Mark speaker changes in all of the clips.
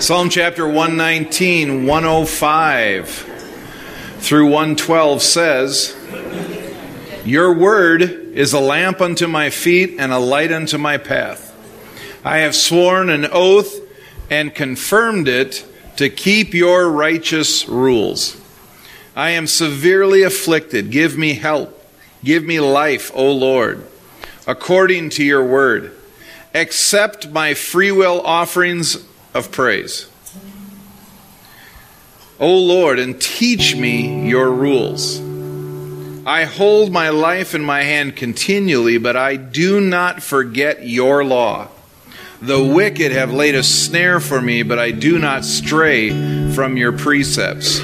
Speaker 1: Psalm chapter 119, 105 through 112 says, Your word is a lamp unto my feet and a light unto my path. I have sworn an oath and confirmed it to keep your righteous rules. I am severely afflicted. Give me help. Give me life, O Lord, according to your word. Accept my freewill offerings of praise. O Lord, and teach me your rules. I hold my life in my hand continually, but I do not forget your law. The wicked have laid a snare for me, but I do not stray from your precepts.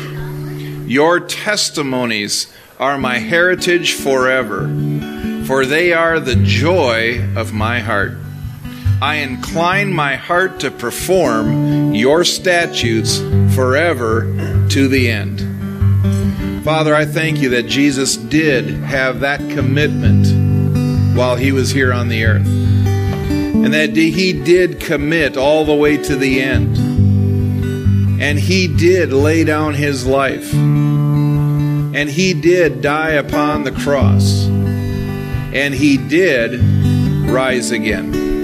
Speaker 1: Your testimonies are my heritage forever, for they are the joy of my heart. I incline my heart to perform your statutes forever to the end. Father, I thank you that Jesus did have that commitment while he was here on the earth. And that he did commit all the way to the end. And he did lay down his life. And he did die upon the cross. And he did rise again.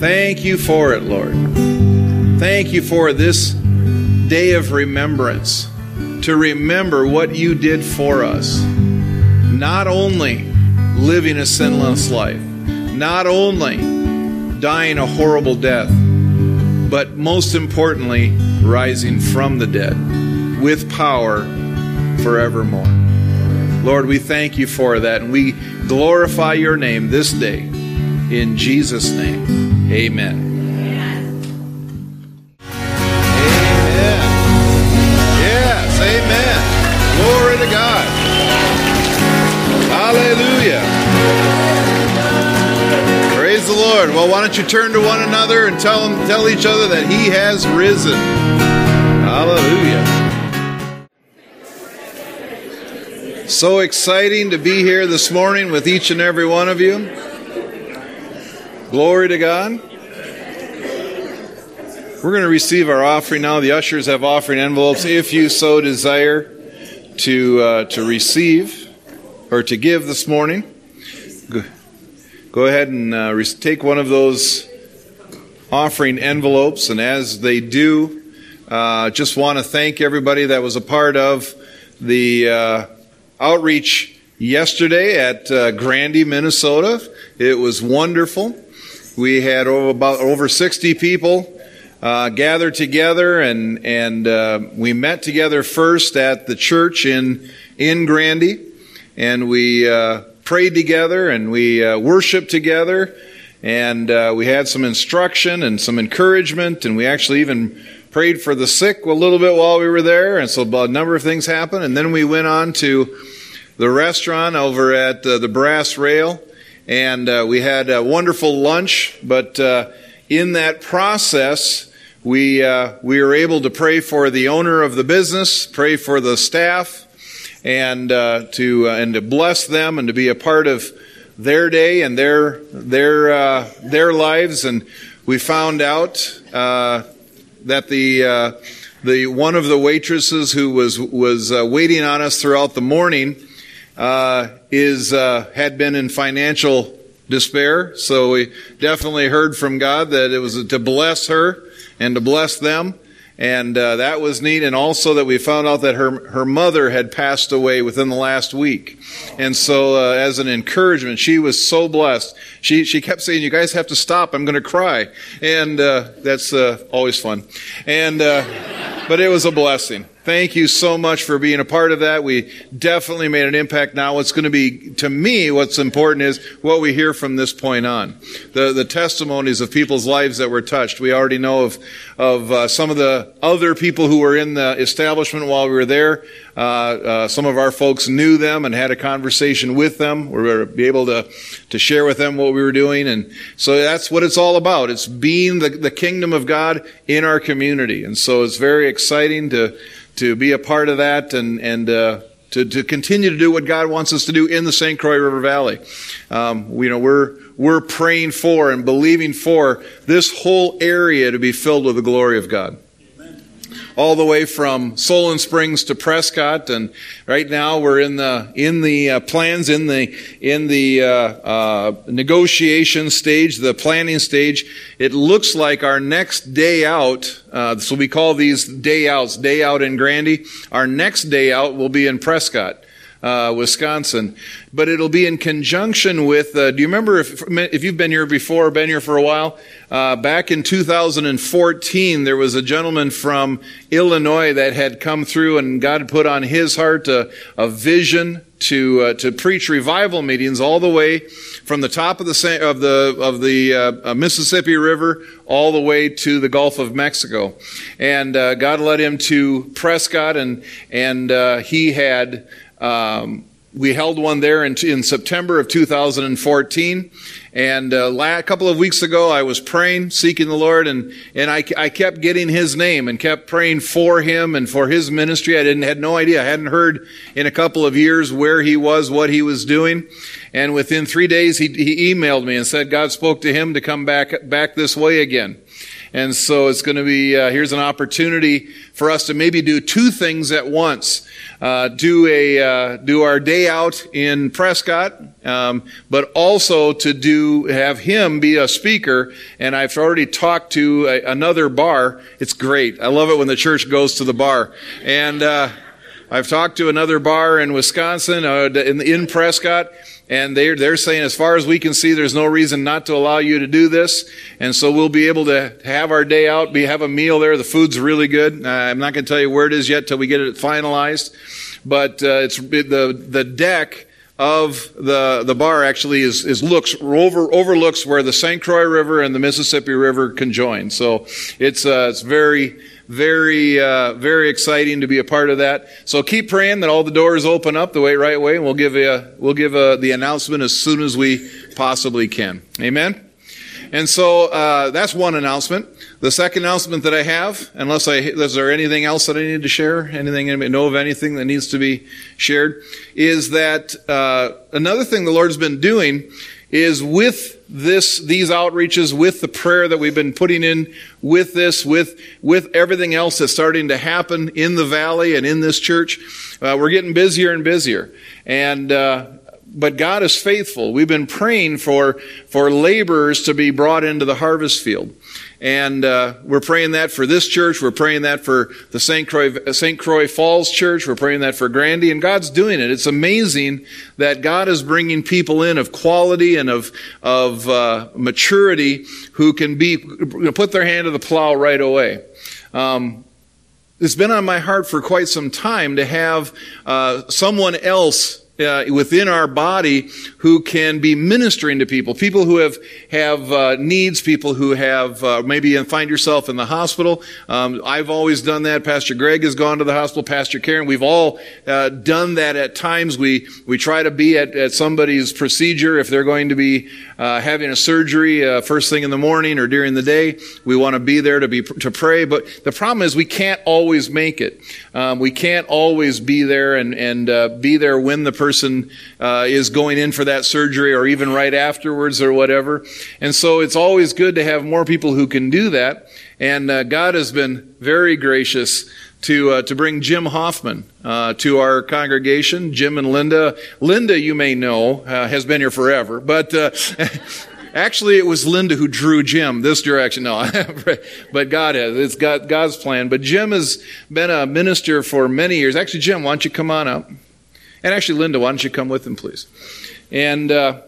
Speaker 1: Thank you for it, Lord. Thank you for this day of remembrance to remember what you did for us. Not only living a sinless life, not only dying a horrible death, but most importantly, rising from the dead with power forevermore. Lord, we thank you for that, and we glorify your name this day. In Jesus' name. Amen. Amen. Yes, amen. Glory to God. Hallelujah. Praise the Lord. Well, why don't you turn to one another and tell them, tell each other that He has risen. Hallelujah. So exciting to be here this morning with each and every one of you. Glory to God. We're going to receive our offering now. The ushers have offering envelopes if you so desire to uh, to receive or to give this morning. Go, ahead and uh, take one of those offering envelopes, and as they do, uh, just want to thank everybody that was a part of the uh, outreach yesterday at uh, Grandy, Minnesota. It was wonderful. We had over, about over 60 people uh, gathered together, and and uh, we met together first at the church in in Grandy, and we uh, prayed together, and we uh, worshiped together, and uh, we had some instruction and some encouragement, and we actually even prayed for the sick a little bit while we were there, and so a number of things happened, and then we went on to the restaurant over at uh, the Brass Rail and uh, we had a wonderful lunch. But uh, in that process, we uh, we were able to pray for the owner of the business, pray for the staff, and uh, to uh, and to bless them and to be a part of their day and their their uh, their lives. And we found out that the the one of the waitresses who was was waiting on us throughout the morning uh, is uh, had been in financial despair. So we definitely heard from God that it was to bless her and to bless them. And uh, that was neat. And also that we found out that her, her mother had passed away within the last week. And so, uh, as an encouragement, she was so blessed. She, she kept saying, You guys have to stop. I'm going to cry. And uh, that's uh, always fun. And, uh, but it was a blessing. Thank you so much for being a part of that. We definitely made an impact. Now, what's going to be, to me, what's important is what we hear from this point on. The, the testimonies of people's lives that were touched. We already know of, of uh, some of the other people who were in the establishment while we were there. Uh, uh, some of our folks knew them and had a conversation with them. We were able to, to share with them what we were doing. And so that's what it's all about. It's being the, the kingdom of God in our community. And so it's very exciting to, to be a part of that and, and uh, to, to continue to do what God wants us to do in the St. Croix River Valley. Um, we, you know, we're, we're praying for and believing for this whole area to be filled with the glory of God all the way from Solon Springs to Prescott, and right now we're in the in the uh, plans in the in the uh, uh, negotiation stage, the planning stage. It looks like our next day out. Uh, so we call these day outs, day out in Grandy. Our next day out will be in Prescott uh, Wisconsin. But it'll be in conjunction with. Uh, do you remember if if you've been here before, been here for a while? Uh, back in 2014, there was a gentleman from Illinois that had come through, and God put on his heart a, a vision to uh, to preach revival meetings all the way from the top of the of the of the uh, uh, Mississippi River all the way to the Gulf of Mexico, and God led him to Prescott, and and he had um, we held one there in, in September of 2014. And uh, a couple of weeks ago, I was praying, seeking the Lord, and, and I, I kept getting his name and kept praying for him and for his ministry. I didn't had no idea. I hadn't heard in a couple of years where he was, what he was doing. And within three days, he, he emailed me and said God spoke to him to come back back this way again. And so it's going to be, uh, here's an opportunity for us to maybe do two things at once. Uh, do a, uh, do our day out in Prescott, um, but also to do, have him be a speaker. And I've already talked to a, another bar. It's great. I love it when the church goes to the bar. And, uh, I've talked to another bar in Wisconsin, uh, in, in Prescott, and they're, they're saying, as far as we can see, there's no reason not to allow you to do this. And so we'll be able to have our day out, be, have a meal there. The food's really good. Uh, I'm not going to tell you where it is yet till we get it finalized. But uh, it's the, the deck of the, the bar actually is, is looks over, overlooks where the St. Croix River and the Mississippi River conjoin. So it's, uh, it's very, very, uh, very exciting to be a part of that. So keep praying that all the doors open up the way, right way, and we'll give you, we'll give uh, the announcement as soon as we possibly can. Amen. And so uh, that's one announcement. The second announcement that I have, unless I is there anything else that I need to share, anything anybody know of anything that needs to be shared, is that uh, another thing the Lord's been doing is with this, these outreaches, with the prayer that we've been putting in, with this, with, with everything else that's starting to happen in the valley and in this church, uh, we're getting busier and busier. And, uh, but God is faithful. We've been praying for, for laborers to be brought into the harvest field. And uh, we're praying that for this church. We're praying that for the St. Croix, St. Croix Falls Church. We're praying that for Grandy. And God's doing it. It's amazing that God is bringing people in of quality and of, of uh, maturity who can be put their hand to the plow right away. Um, it's been on my heart for quite some time to have uh, someone else uh, within our body who can be ministering to people, people who have have uh, needs, people who have uh, maybe find yourself in the hospital. Um, I've always done that. Pastor Greg has gone to the hospital. Pastor Karen, we've all uh, done that at times. We we try to be at, at somebody's procedure if they're going to be uh, having a surgery uh, first thing in the morning or during the day. We want to be there to be to pray, but the problem is we can't always make it. Um, we can't always be there and and be there when the person uh, is going in for that surgery or even right afterwards or whatever. And so it's always good to have more people who can do that. And uh, God has been very gracious to uh, to bring Jim Hoffman uh, to our congregation. Jim and Linda. Linda, you may know, uh, has been here forever, but. Uh, actually, it was Linda who drew Jim this direction. No, but God has. It's God, God's plan. But Jim has been a minister for many years. Actually, Jim, why don't you come on up? And actually, Linda, why don't you come with him, please? And uh,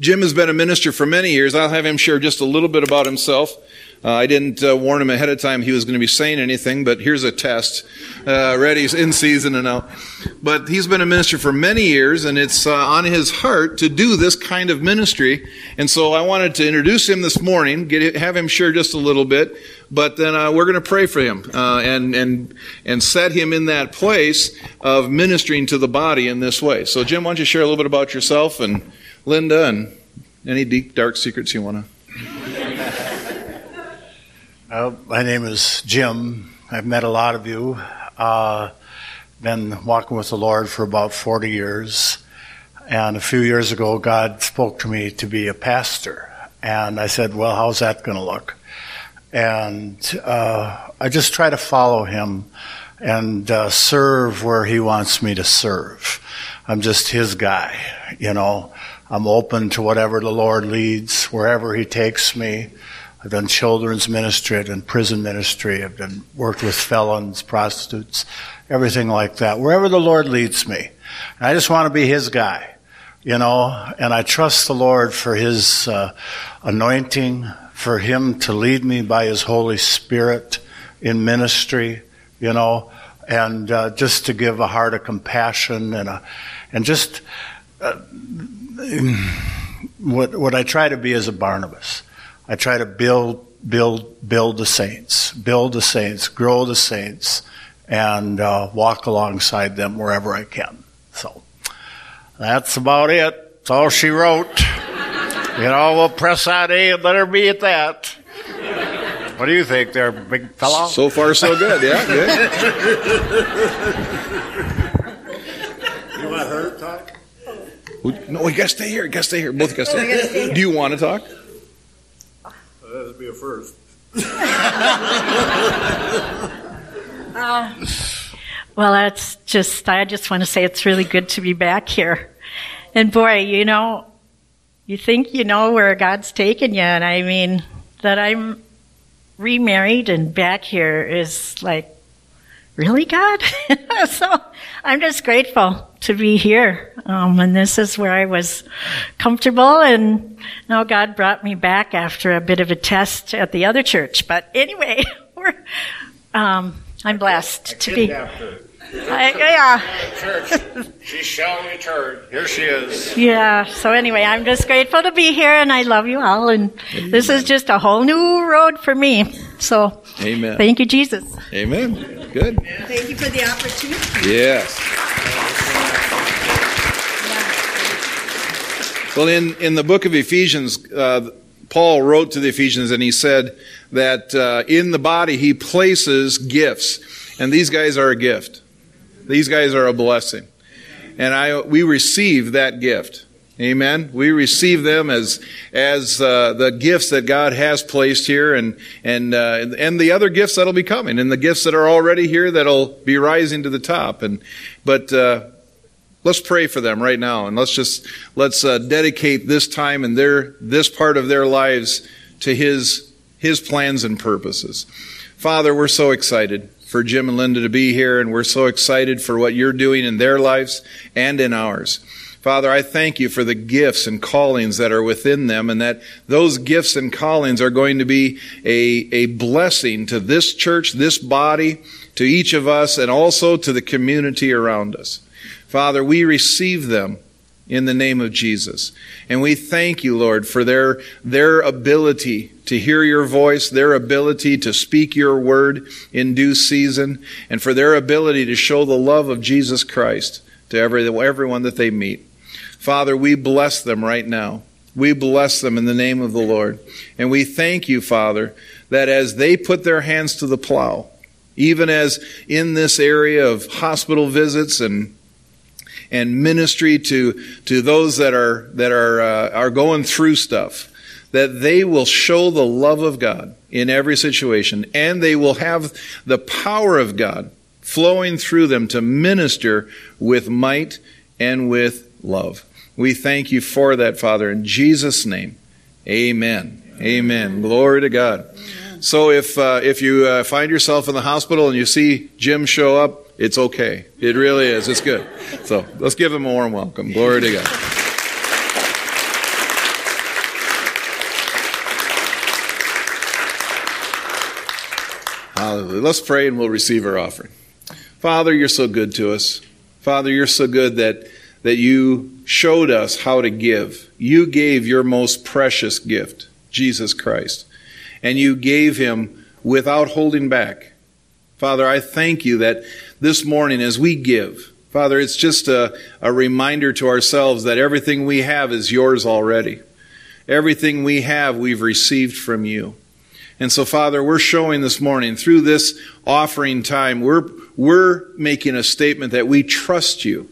Speaker 1: Jim has been a minister for many years. I'll have him share just a little bit about himself. Uh, I didn't uh, warn him ahead of time he was going to be saying anything, but here's a test. Uh, ready, in season and out. But he's been a minister for many years, and it's uh, on his heart to do this kind of ministry. And so I wanted to introduce him this morning, get have him share just a little bit, but then uh, we're going to pray for him uh, and and and set him in that place of ministering to the body in this way. So, Jim, why don't you share a little bit about yourself and Linda and any deep dark secrets you want to.
Speaker 2: Uh, my name is Jim. I've met a lot of you. Uh, been walking with the Lord for about 40 years. And a few years ago, God spoke to me to be a pastor. And I said, Well, how's that going to look? And uh, I just try to follow Him and uh, serve where He wants me to serve. I'm just His guy, you know. I'm open to whatever the Lord leads, wherever He takes me. I've done children's ministry, I've done prison ministry, I've done worked with felons, prostitutes, everything like that. Wherever the Lord leads me. And I just want to be His guy, you know, and I trust the Lord for His uh, anointing, for Him to lead me by His Holy Spirit in ministry, you know, and uh, just to give a heart of compassion and a, and just uh, what what I try to be is a Barnabas. I try to build build build the saints, build the saints, grow the saints, and uh, walk alongside them wherever I can. So that's about it. That's all she wrote. You know, we'll press that A and let her be at that. What do you think there, big fellow?
Speaker 1: So far, so good. Yeah, good.
Speaker 2: You want her to talk?
Speaker 1: No, we gotta stay here. Gotta stay here. Both gotta stay. Here. Do you want to talk?
Speaker 2: Be a first.
Speaker 3: Uh, well, that's just, I just want to say it's really good to be back here. And boy, you know, you think you know where God's taken you. And I mean, that I'm remarried and back here is like, really, God? so I'm just grateful to be here. Um, and this is where I was comfortable. And now God brought me back after a bit of a test at the other church. But anyway, um, I'm blessed to be. I, yeah.
Speaker 2: Church, she shall return. Here she is.
Speaker 3: Yeah. So anyway, I'm just grateful to be here, and I love you all. And this is just a whole new road for me. So
Speaker 1: Amen.
Speaker 3: thank you, Jesus.
Speaker 1: Amen. Good.
Speaker 3: Thank you for the opportunity.
Speaker 1: Yes. Well, in, in the book of Ephesians, uh, Paul wrote to the Ephesians and he said that uh, in the body he places gifts. And these guys are a gift. These guys are a blessing. And I, we receive that gift. Amen. We receive them as as uh, the gifts that God has placed here, and and uh, and the other gifts that'll be coming, and the gifts that are already here that'll be rising to the top. And but uh, let's pray for them right now, and let's just let's uh, dedicate this time and their this part of their lives to His His plans and purposes. Father, we're so excited for Jim and Linda to be here, and we're so excited for what you're doing in their lives and in ours. Father, I thank you for the gifts and callings that are within them, and that those gifts and callings are going to be a, a blessing to this church, this body, to each of us, and also to the community around us. Father, we receive them in the name of Jesus. And we thank you, Lord, for their, their ability to hear your voice, their ability to speak your word in due season, and for their ability to show the love of Jesus Christ to every, everyone that they meet. Father, we bless them right now. We bless them in the name of the Lord. And we thank you, Father, that as they put their hands to the plow, even as in this area of hospital visits and and ministry to to those that are that are uh, are going through stuff that they will show the love of God in every situation and they will have the power of God flowing through them to minister with might and with love. We thank you for that, Father, in Jesus' name. Amen. Amen. Glory to God. So if uh, if you uh, find yourself in the hospital and you see Jim show up, it's okay. It really is. It's good. So let's give him a warm welcome. Glory to God. Hallelujah. Let's pray and we'll receive our offering. Father, you're so good to us. Father, you're so good that, that you showed us how to give. You gave your most precious gift, Jesus Christ, and you gave him without holding back. Father, I thank you that this morning as we give, Father, it's just a, a reminder to ourselves that everything we have is yours already. Everything we have, we've received from you. And so, Father, we're showing this morning through this offering time, we're, we're making a statement that we trust you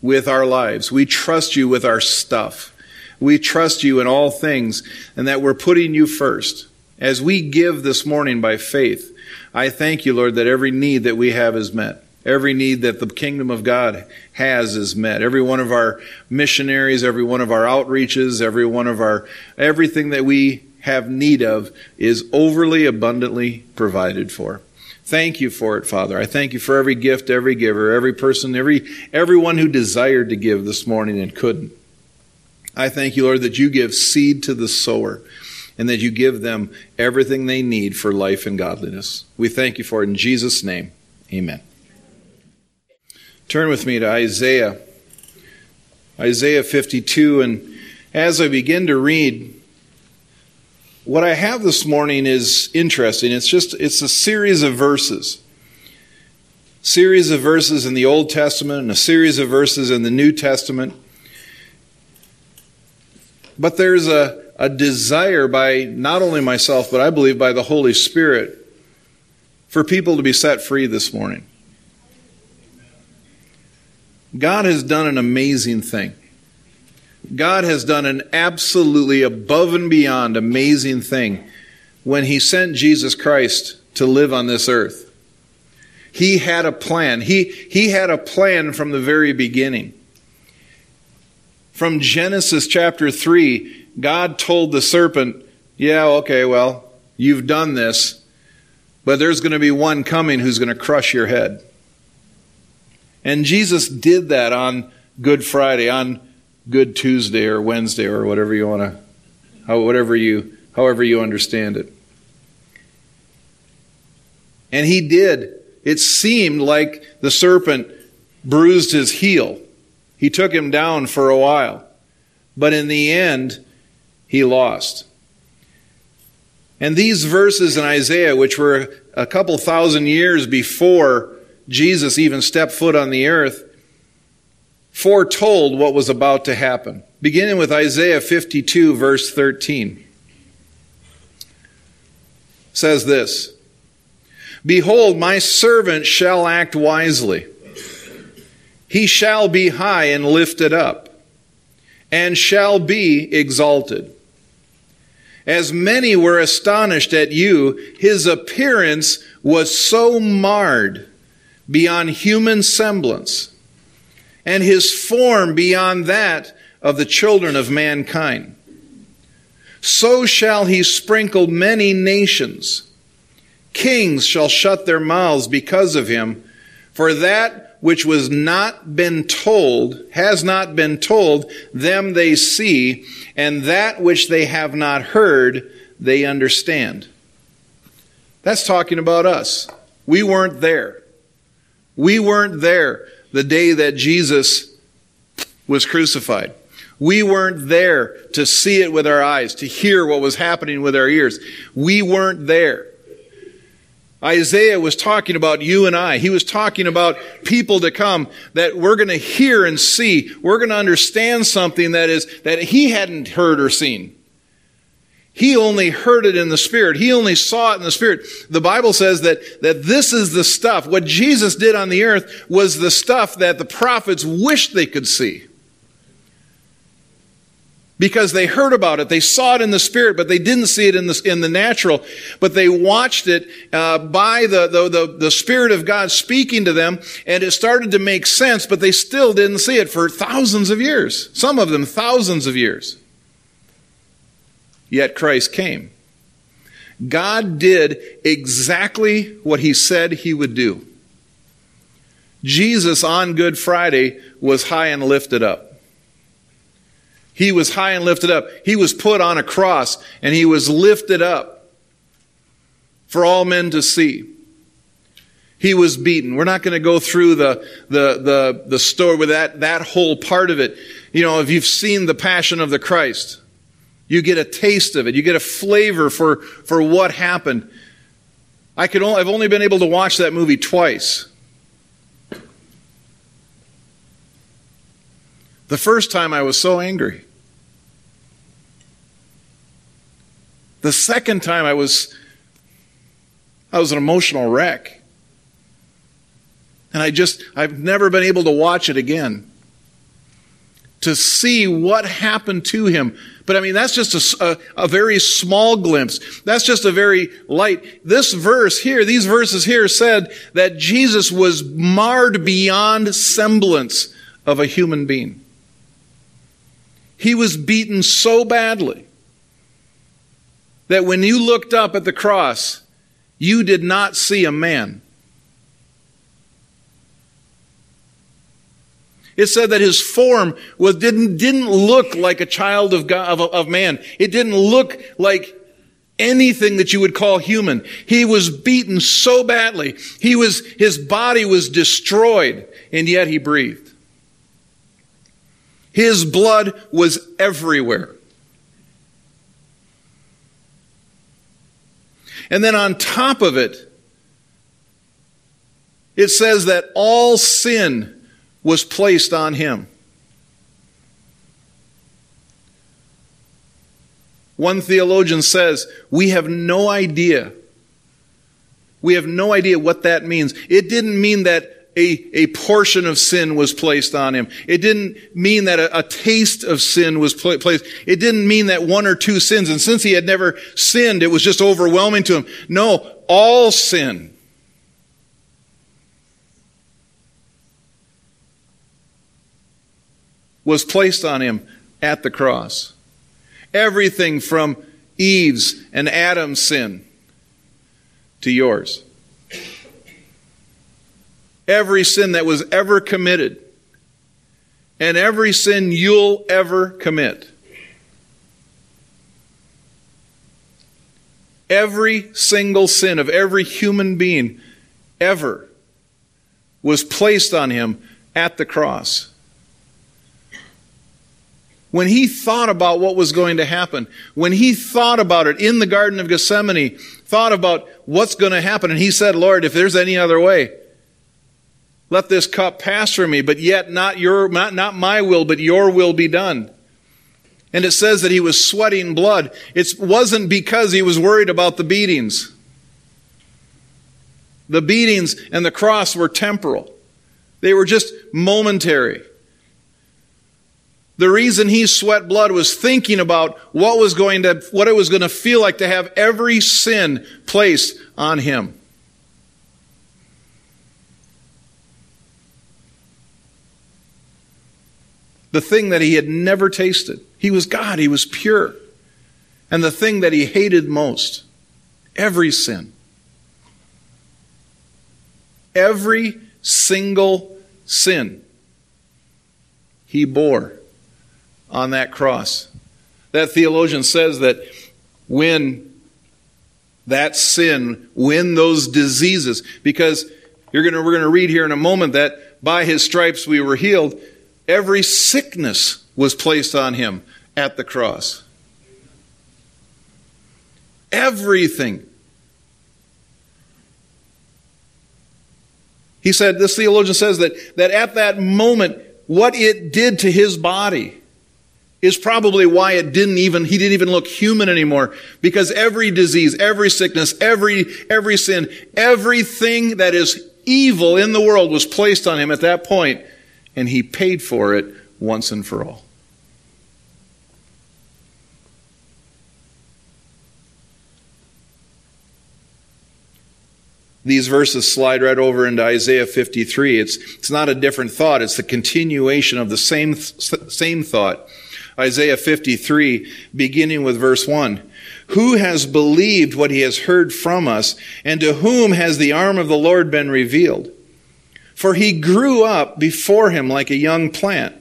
Speaker 1: with our lives. We trust you with our stuff. We trust you in all things and that we're putting you first. As we give this morning by faith, I thank you, Lord, that every need that we have is met. Every need that the kingdom of God has is met. Every one of our missionaries, every one of our outreaches, every one of our, everything that we have need of is overly abundantly provided for. Thank you for it, Father. I thank you for every gift, every giver, every person, every, everyone who desired to give this morning and couldn't. I thank you, Lord, that you give seed to the sower and that you give them everything they need for life and godliness. We thank you for it in Jesus' name. Amen. Turn with me to Isaiah, Isaiah 52, and as I begin to read, what I have this morning is interesting. It's just it's a series of verses. Series of verses in the Old Testament and a series of verses in the New Testament. But there's a, a desire by not only myself, but I believe by the Holy Spirit for people to be set free this morning. God has done an amazing thing. God has done an absolutely above and beyond amazing thing when He sent Jesus Christ to live on this earth. He had a plan. He, he had a plan from the very beginning. From Genesis chapter 3, God told the serpent, Yeah, okay, well, you've done this, but there's going to be one coming who's going to crush your head. And Jesus did that on Good Friday, on Good Tuesday or Wednesday or whatever you want to, whatever you, however you understand it. And he did. It seemed like the serpent bruised his heel. He took him down for a while. But in the end, he lost. And these verses in Isaiah, which were a couple thousand years before Jesus even stepped foot on the earth, foretold what was about to happen. Beginning with Isaiah 52, verse 13. Says this Behold, my servant shall act wisely. He shall be high and lifted up, and shall be exalted. As many were astonished at you, his appearance was so marred beyond human semblance, and his form beyond that of the children of mankind. So shall he sprinkle many nations. Kings shall shut their mouths because of him, for that which was not been told, has not been told, them they see, and that which they have not heard, they understand. That's talking about us. We weren't there. We weren't there the day that Jesus was crucified. We weren't there to see it with our eyes, to hear what was happening with our ears. We weren't there. Isaiah was talking about you and I. He was talking about people to come that we're going to hear and see. We're going to understand something that is, that he hadn't heard or seen. He only heard it in the Spirit. He only saw it in the Spirit. The Bible says that, that this is the stuff. What Jesus did on the earth was the stuff that the prophets wished they could see. Because they heard about it, they saw it in the spirit, but they didn't see it in the, in the natural. But they watched it uh, by the, the, the, the Spirit of God speaking to them, and it started to make sense, but they still didn't see it for thousands of years. Some of them, thousands of years yet Christ came. God did exactly what he said he would do. Jesus on Good Friday was high and lifted up. He was high and lifted up. He was put on a cross and he was lifted up for all men to see. He was beaten. We're not going to go through the, the, the, the story with that, that whole part of it. You know, if you've seen the passion of the Christ, you get a taste of it. You get a flavor for, for what happened. I could only, I've only been able to watch that movie twice. The first time I was so angry. The second time I was I was an emotional wreck. And I just I've never been able to watch it again. To see what happened to him. But I mean, that's just a, a, a, very small glimpse. That's just a very light. This verse here, these verses here said that Jesus was marred beyond semblance of a human being. He was beaten so badly that when you looked up at the cross, you did not see a man. It said that his form was, didn't, didn't look like a child of, God, of, of man. It didn't look like anything that you would call human. He was beaten so badly. He was, his body was destroyed, and yet he breathed. His blood was everywhere. And then on top of it, it says that all sin was placed on him. One theologian says, We have no idea. We have no idea what that means. It didn't mean that a, a portion of sin was placed on him. It didn't mean that a, a taste of sin was pl- placed. It didn't mean that one or two sins. And since he had never sinned, it was just overwhelming to him. No, all sin. Was placed on him at the cross. Everything from Eve's and Adam's sin to yours every sin that was ever committed and every sin you'll ever commit. Every single sin of every human being ever was placed on him at the cross. When he thought about what was going to happen, when he thought about it in the Garden of Gethsemane, thought about what's going to happen, and he said, Lord, if there's any other way, let this cup pass from me, but yet not your, not, not my will, but your will be done. And it says that he was sweating blood. It wasn't because he was worried about the beatings. The beatings and the cross were temporal. They were just momentary. The reason he sweat blood was thinking about what was going to, what it was going to feel like to have every sin placed on him. The thing that he had never tasted. He was God, he was pure. And the thing that he hated most every sin. Every single sin he bore on that cross. That theologian says that when that sin, when those diseases, because you're gonna, we're going to read here in a moment that by his stripes we were healed. Every sickness was placed on him at the cross. Everything. He said, this theologian says that, that at that moment, what it did to his body is probably why it didn't even, he didn't even look human anymore. Because every disease, every sickness, every, every sin, everything that is evil in the world was placed on him at that point and he paid for it once and for all. These verses slide right over into Isaiah 53. It's, it's not a different thought, it's the continuation of the same, same thought. Isaiah 53, beginning with verse 1. Who has believed what he has heard from us, and to whom has the arm of the Lord been revealed? For he grew up before him like a young plant.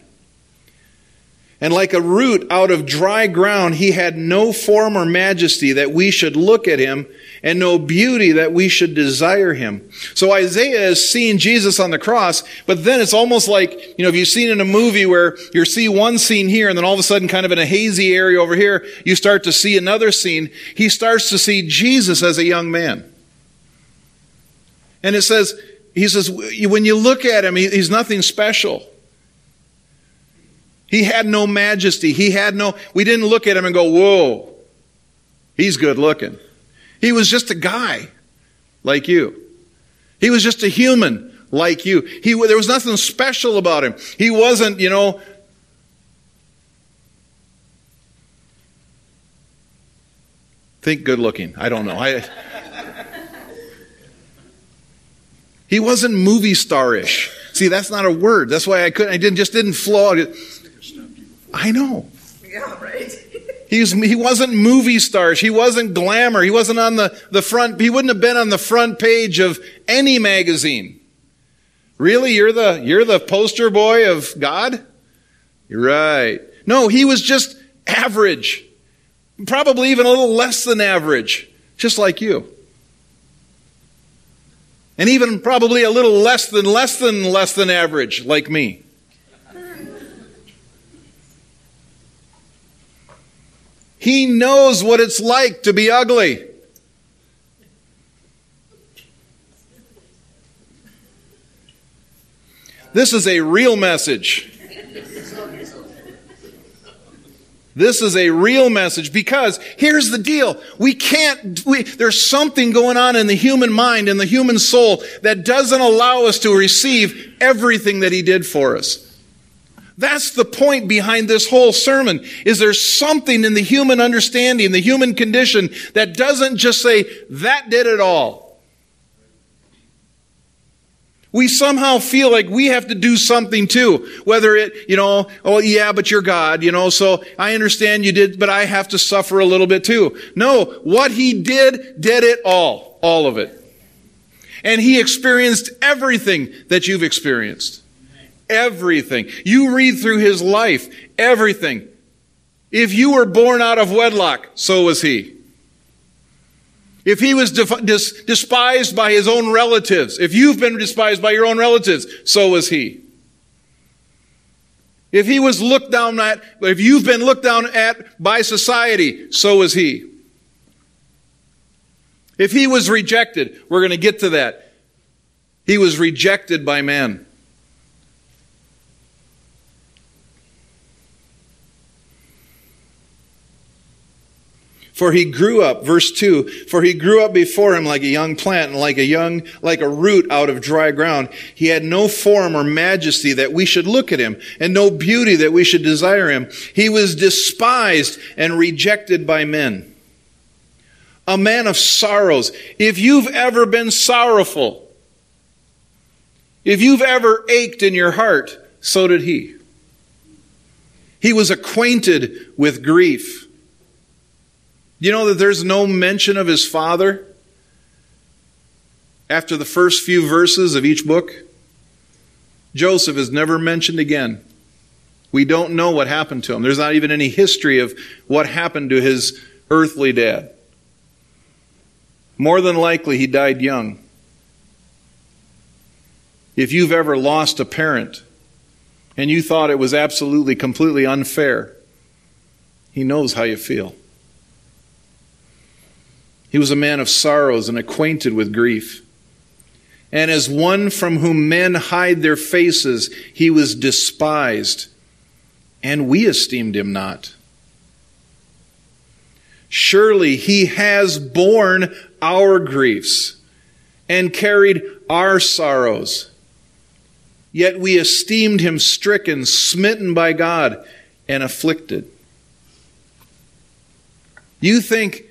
Speaker 1: And like a root out of dry ground, he had no form or majesty that we should look at him, and no beauty that we should desire him. So Isaiah is seeing Jesus on the cross, but then it's almost like, you know, if you've seen in a movie where you see one scene here, and then all of a sudden, kind of in a hazy area over here, you start to see another scene. He starts to see Jesus as a young man. And it says, he says, when you look at him, he's nothing special. He had no majesty. He had no, we didn't look at him and go, whoa. He's good looking. He was just a guy like you. He was just a human like you. He, there was nothing special about him. He wasn't, you know, think good looking. I don't know. I, he wasn't movie starish. See, that's not a word. That's why I couldn't. I didn't just didn't flow. I know.
Speaker 4: Yeah, right.
Speaker 1: He, was, he wasn't movie stars. He wasn't glamour. He wasn't on the, the front. He wouldn't have been on the front page of any magazine. Really? You're the, you're the poster boy of God? You're right. No, he was just average. Probably even a little less than average. Just like you. And even probably a little less than less than less than average, like me. He knows what it's like to be ugly. This is a real message. This is a real message because here's the deal. We can't, we, there's something going on in the human mind, in the human soul that doesn't allow us to receive everything that He did for us. That's the point behind this whole sermon, is there's something in the human understanding, the human condition, that doesn't just say, that did it all. We somehow feel like we have to do something too. Whether it, you know, oh yeah, but you're God, you know, so I understand you did, but I have to suffer a little bit too. No, what he did, did it all. All of it. And he experienced everything that you've experienced. Everything. You read through his life. Everything. If you were born out of wedlock, so was he. If he was despised by his own relatives, if you've been despised by your own relatives, so was he. If he was looked down at, if you've been looked down at by society, so was he. If he was rejected, we're going to get to that. He was rejected by men. For he grew up, verse 2, for he grew up before him like a young plant and like a young, like a root out of dry ground. He had no form or majesty that we should look at him and no beauty that we should desire him. He was despised and rejected by men. A man of sorrows. If you've ever been sorrowful, if you've ever ached in your heart, so did he. He was acquainted with grief. You know that there's no mention of his father after the first few verses of each book? Joseph is never mentioned again. We don't know what happened to him. There's not even any history of what happened to his earthly dad. More than likely, he died young. If you've ever lost a parent and you thought it was absolutely, completely unfair, he knows how you feel. He was a man of sorrows and acquainted with grief. And as one from whom men hide their faces, he was despised, and we esteemed him not. Surely he has borne our griefs and carried our sorrows. Yet we esteemed him stricken, smitten by God, and afflicted. You think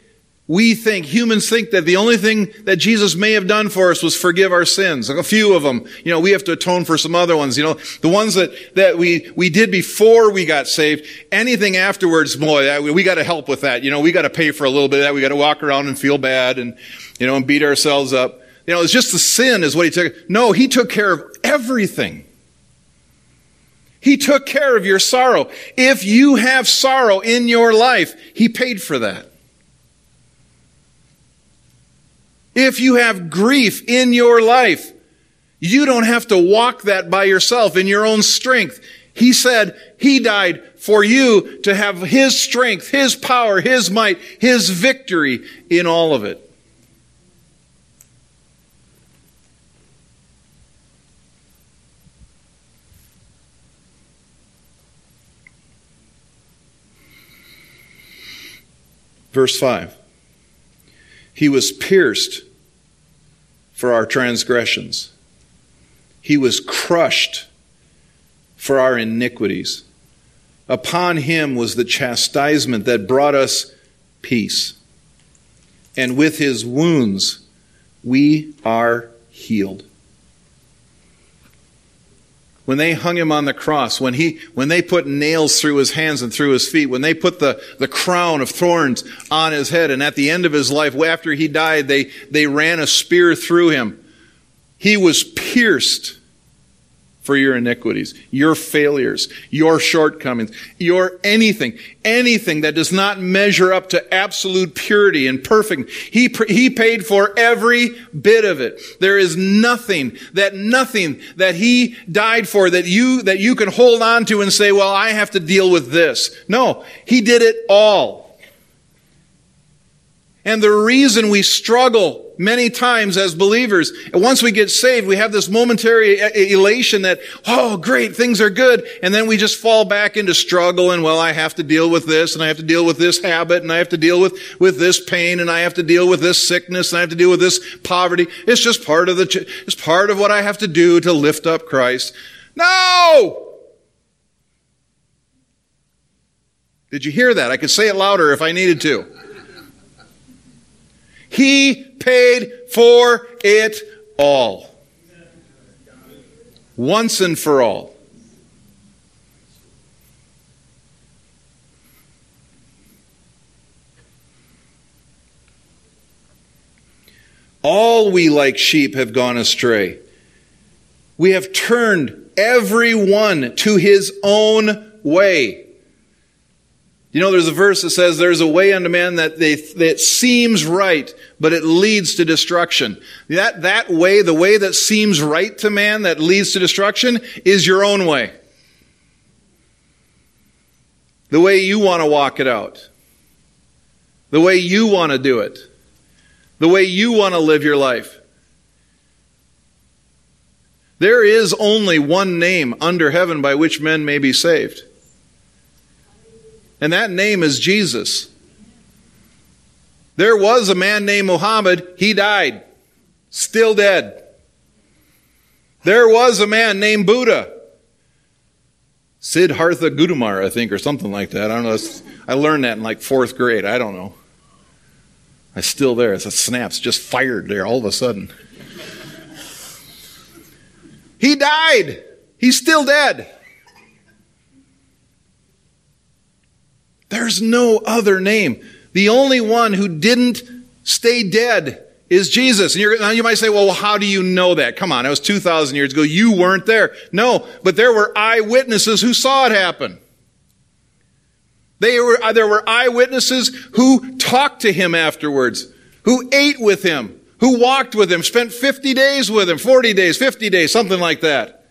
Speaker 1: we think, humans think that the only thing that Jesus may have done for us was forgive our sins. a few of them. You know, we have to atone for some other ones. You know, the ones that, that we, we did before we got saved. Anything afterwards, boy, we got to help with that. You know, we got to pay for a little bit of that. We got to walk around and feel bad and, you know, and beat ourselves up. You know, it's just the sin is what he took. No, he took care of everything. He took care of your sorrow. If you have sorrow in your life, he paid for that. If you have grief in your life, you don't have to walk that by yourself in your own strength. He said he died for you to have his strength, his power, his might, his victory in all of it. Verse 5. He was pierced for our transgressions. He was crushed for our iniquities. Upon him was the chastisement that brought us peace. And with his wounds, we are healed. When they hung him on the cross, when, he, when they put nails through his hands and through his feet, when they put the, the crown of thorns on his head, and at the end of his life, after he died, they, they ran a spear through him, he was pierced for your iniquities, your failures, your shortcomings, your anything, anything that does not measure up to absolute purity and perfect. He, he paid for every bit of it. There is nothing that nothing that he died for that you, that you can hold on to and say, well, I have to deal with this. No, he did it all. And the reason we struggle many times as believers, once we get saved, we have this momentary elation that, oh, great, things are good. And then we just fall back into struggle and, well, I have to deal with this and I have to deal with this habit and I have to deal with, with this pain and I have to deal with this sickness and I have to deal with this poverty. It's just part of the, it's part of what I have to do to lift up Christ. No! Did you hear that? I could say it louder if I needed to. He paid for it all. Once and for all. All we like sheep have gone astray. We have turned every one to his own way. You know, there's a verse that says, There's a way unto man that, they, that seems right, but it leads to destruction. That, that way, the way that seems right to man that leads to destruction, is your own way. The way you want to walk it out. The way you want to do it. The way you want to live your life. There is only one name under heaven by which men may be saved. And that name is Jesus. There was a man named Muhammad. He died. Still dead. There was a man named Buddha. Siddhartha Gautama, I think, or something like that. I don't know. I learned that in like fourth grade. I don't know. I still there. It's a snaps just fired there all of a sudden. He died. He's still dead. There's no other name. The only one who didn't stay dead is Jesus. And you might say, well, how do you know that? Come on, it was 2,000 years ago. You weren't there. No, but there were eyewitnesses who saw it happen. They were, uh, there were eyewitnesses who talked to him afterwards, who ate with him, who walked with him, spent 50 days with him, 40 days, 50 days, something like that.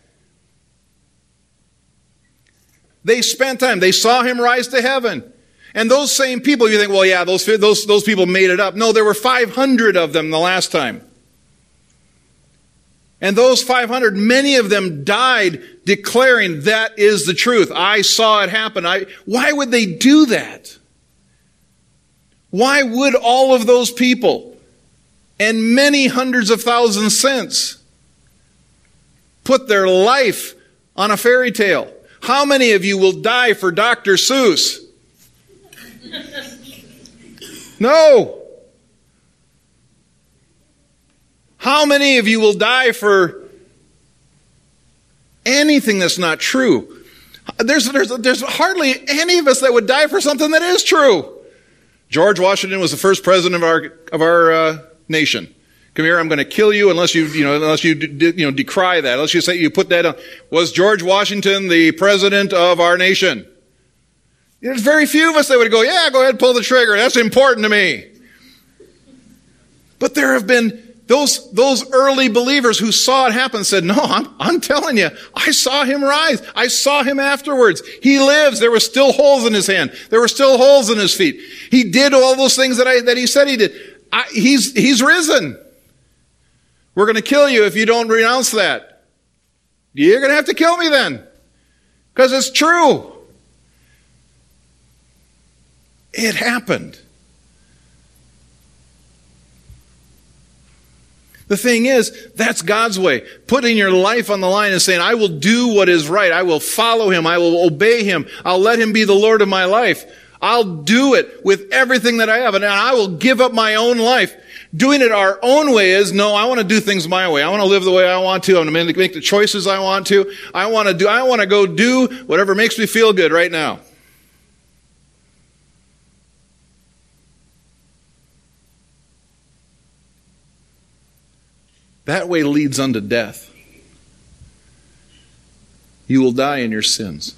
Speaker 1: They spent time. They saw him rise to heaven. And those same people, you think, well, yeah, those, those, those people made it up. No, there were 500 of them the last time. And those 500, many of them died declaring that is the truth. I saw it happen. I, why would they do that? Why would all of those people and many hundreds of thousands since put their life on a fairy tale? How many of you will die for Dr. Seuss? No. How many of you will die for anything that's not true? There's, there's, there's hardly any of us that would die for something that is true. George Washington was the first president of our, of our uh, nation. Come here, I'm going to kill you unless you, you know, unless you, you know, decry that, unless you say you put that on. Was George Washington the president of our nation? There's very few of us that would go, yeah, go ahead, pull the trigger. That's important to me. But there have been those, those early believers who saw it happen said, no, I'm, I'm telling you, I saw him rise. I saw him afterwards. He lives. There were still holes in his hand. There were still holes in his feet. He did all those things that I, that he said he did. I, he's, he's risen. We're going to kill you if you don't renounce that. You're going to have to kill me then. Because it's true. It happened. The thing is, that's God's way. Putting your life on the line and saying, I will do what is right. I will follow him. I will obey him. I'll let him be the Lord of my life. I'll do it with everything that I have and I will give up my own life. Doing it our own way is, no, I want to do things my way. I want to live the way I want to. I'm going to make the choices I want to. I want to do, I want to go do whatever makes me feel good right now. That way leads unto death. You will die in your sins.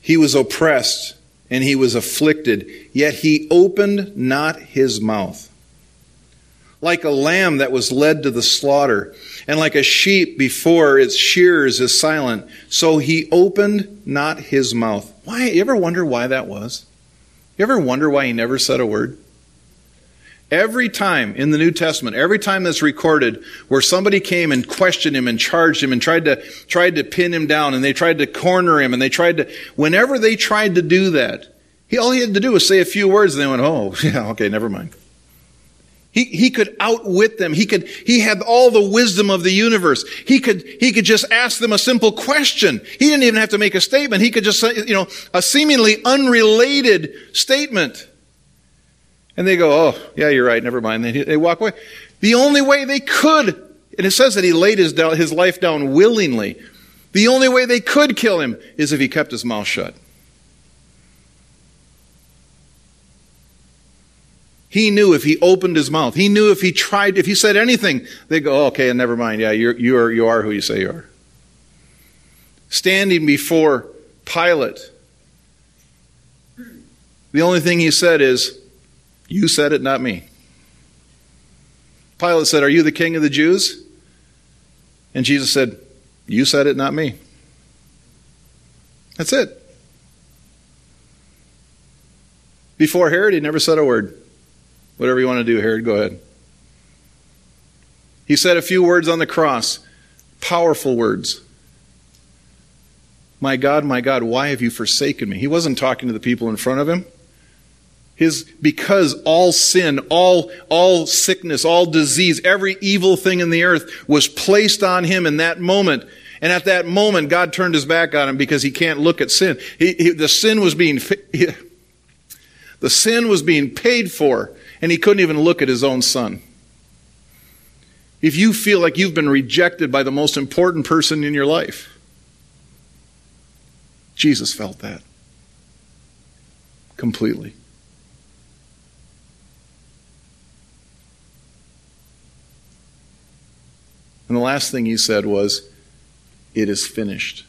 Speaker 1: He was oppressed and he was afflicted, yet he opened not his mouth. Like a lamb that was led to the slaughter, and like a sheep before its shears is silent, so he opened not his mouth. Why? You ever wonder why that was? You ever wonder why he never said a word? Every time in the New Testament, every time that's recorded where somebody came and questioned him and charged him and tried to, tried to pin him down and they tried to corner him and they tried to, whenever they tried to do that, he, all he had to do was say a few words and they went, oh, yeah, okay, never mind. He, he could outwit them. He could, he had all the wisdom of the universe. He could, he could just ask them a simple question. He didn't even have to make a statement. He could just say, you know, a seemingly unrelated statement. And they go, oh, yeah, you're right, never mind. They, they walk away. The only way they could, and it says that he laid his, his life down willingly. The only way they could kill him is if he kept his mouth shut. He knew if he opened his mouth, he knew if he tried, if he said anything, they go, oh, okay, never mind. Yeah, you're, you, are, you are who you say you are. Standing before Pilate, the only thing he said is, you said it, not me. Pilate said, Are you the king of the Jews? And Jesus said, You said it, not me. That's it. Before Herod, he never said a word. Whatever you want to do, Herod, go ahead. He said a few words on the cross, powerful words. My God, my God, why have you forsaken me? He wasn't talking to the people in front of him. His, because all sin, all, all sickness, all disease, every evil thing in the earth was placed on him in that moment. And at that moment, God turned his back on him because he can't look at sin. He, he, the sin was being, he, the sin was being paid for, and he couldn't even look at his own son. If you feel like you've been rejected by the most important person in your life, Jesus felt that completely. And the last thing he said was, It is finished.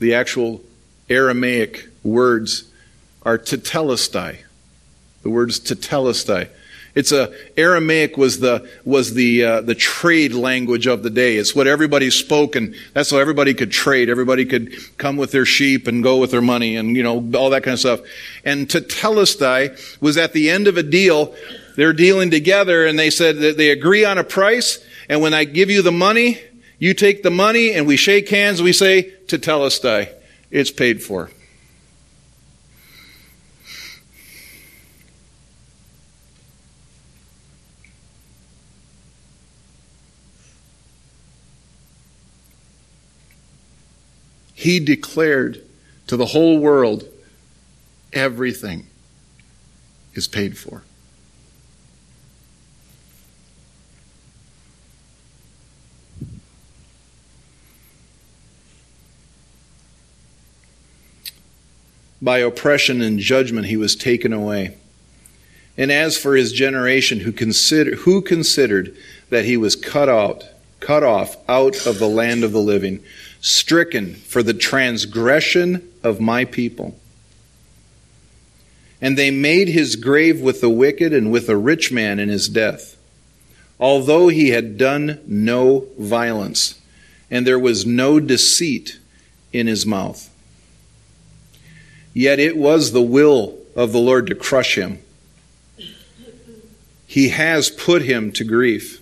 Speaker 1: The actual Aramaic words are tetelestai. The word is tetelestai. It's a Aramaic was the was the uh, the trade language of the day. It's what everybody spoke, and that's how everybody could trade. Everybody could come with their sheep and go with their money, and you know all that kind of stuff. And tetelestai was at the end of a deal. They're dealing together, and they said that they agree on a price. And when I give you the money, you take the money, and we shake hands. And We say tetelestai, it's paid for. He declared to the whole world everything is paid for. By oppression and judgment he was taken away. And as for his generation who consider, who considered that he was cut out, cut off out of the land of the living, stricken for the transgression of my people. And they made his grave with the wicked and with a rich man in his death, although he had done no violence, and there was no deceit in his mouth. Yet it was the will of the Lord to crush him. He has put him to grief.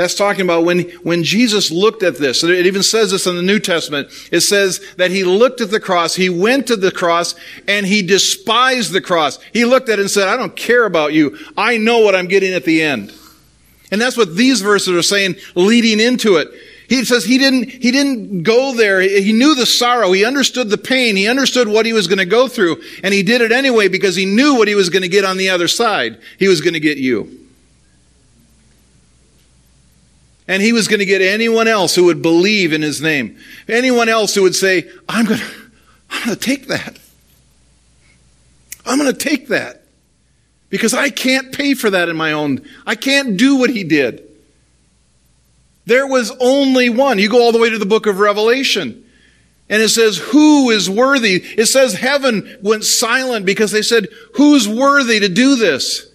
Speaker 1: That's talking about when, when Jesus looked at this. It even says this in the New Testament. It says that he looked at the cross, he went to the cross, and he despised the cross. He looked at it and said, I don't care about you. I know what I'm getting at the end. And that's what these verses are saying leading into it. He says he didn't, he didn't go there. He knew the sorrow. He understood the pain. He understood what he was going to go through. And he did it anyway because he knew what he was going to get on the other side. He was going to get you. And he was going to get anyone else who would believe in his name. Anyone else who would say, I'm going to, I'm going to take that. I'm going to take that. Because I can't pay for that in my own. I can't do what he did. There was only one. You go all the way to the book of Revelation. And it says, who is worthy? It says heaven went silent because they said, who's worthy to do this?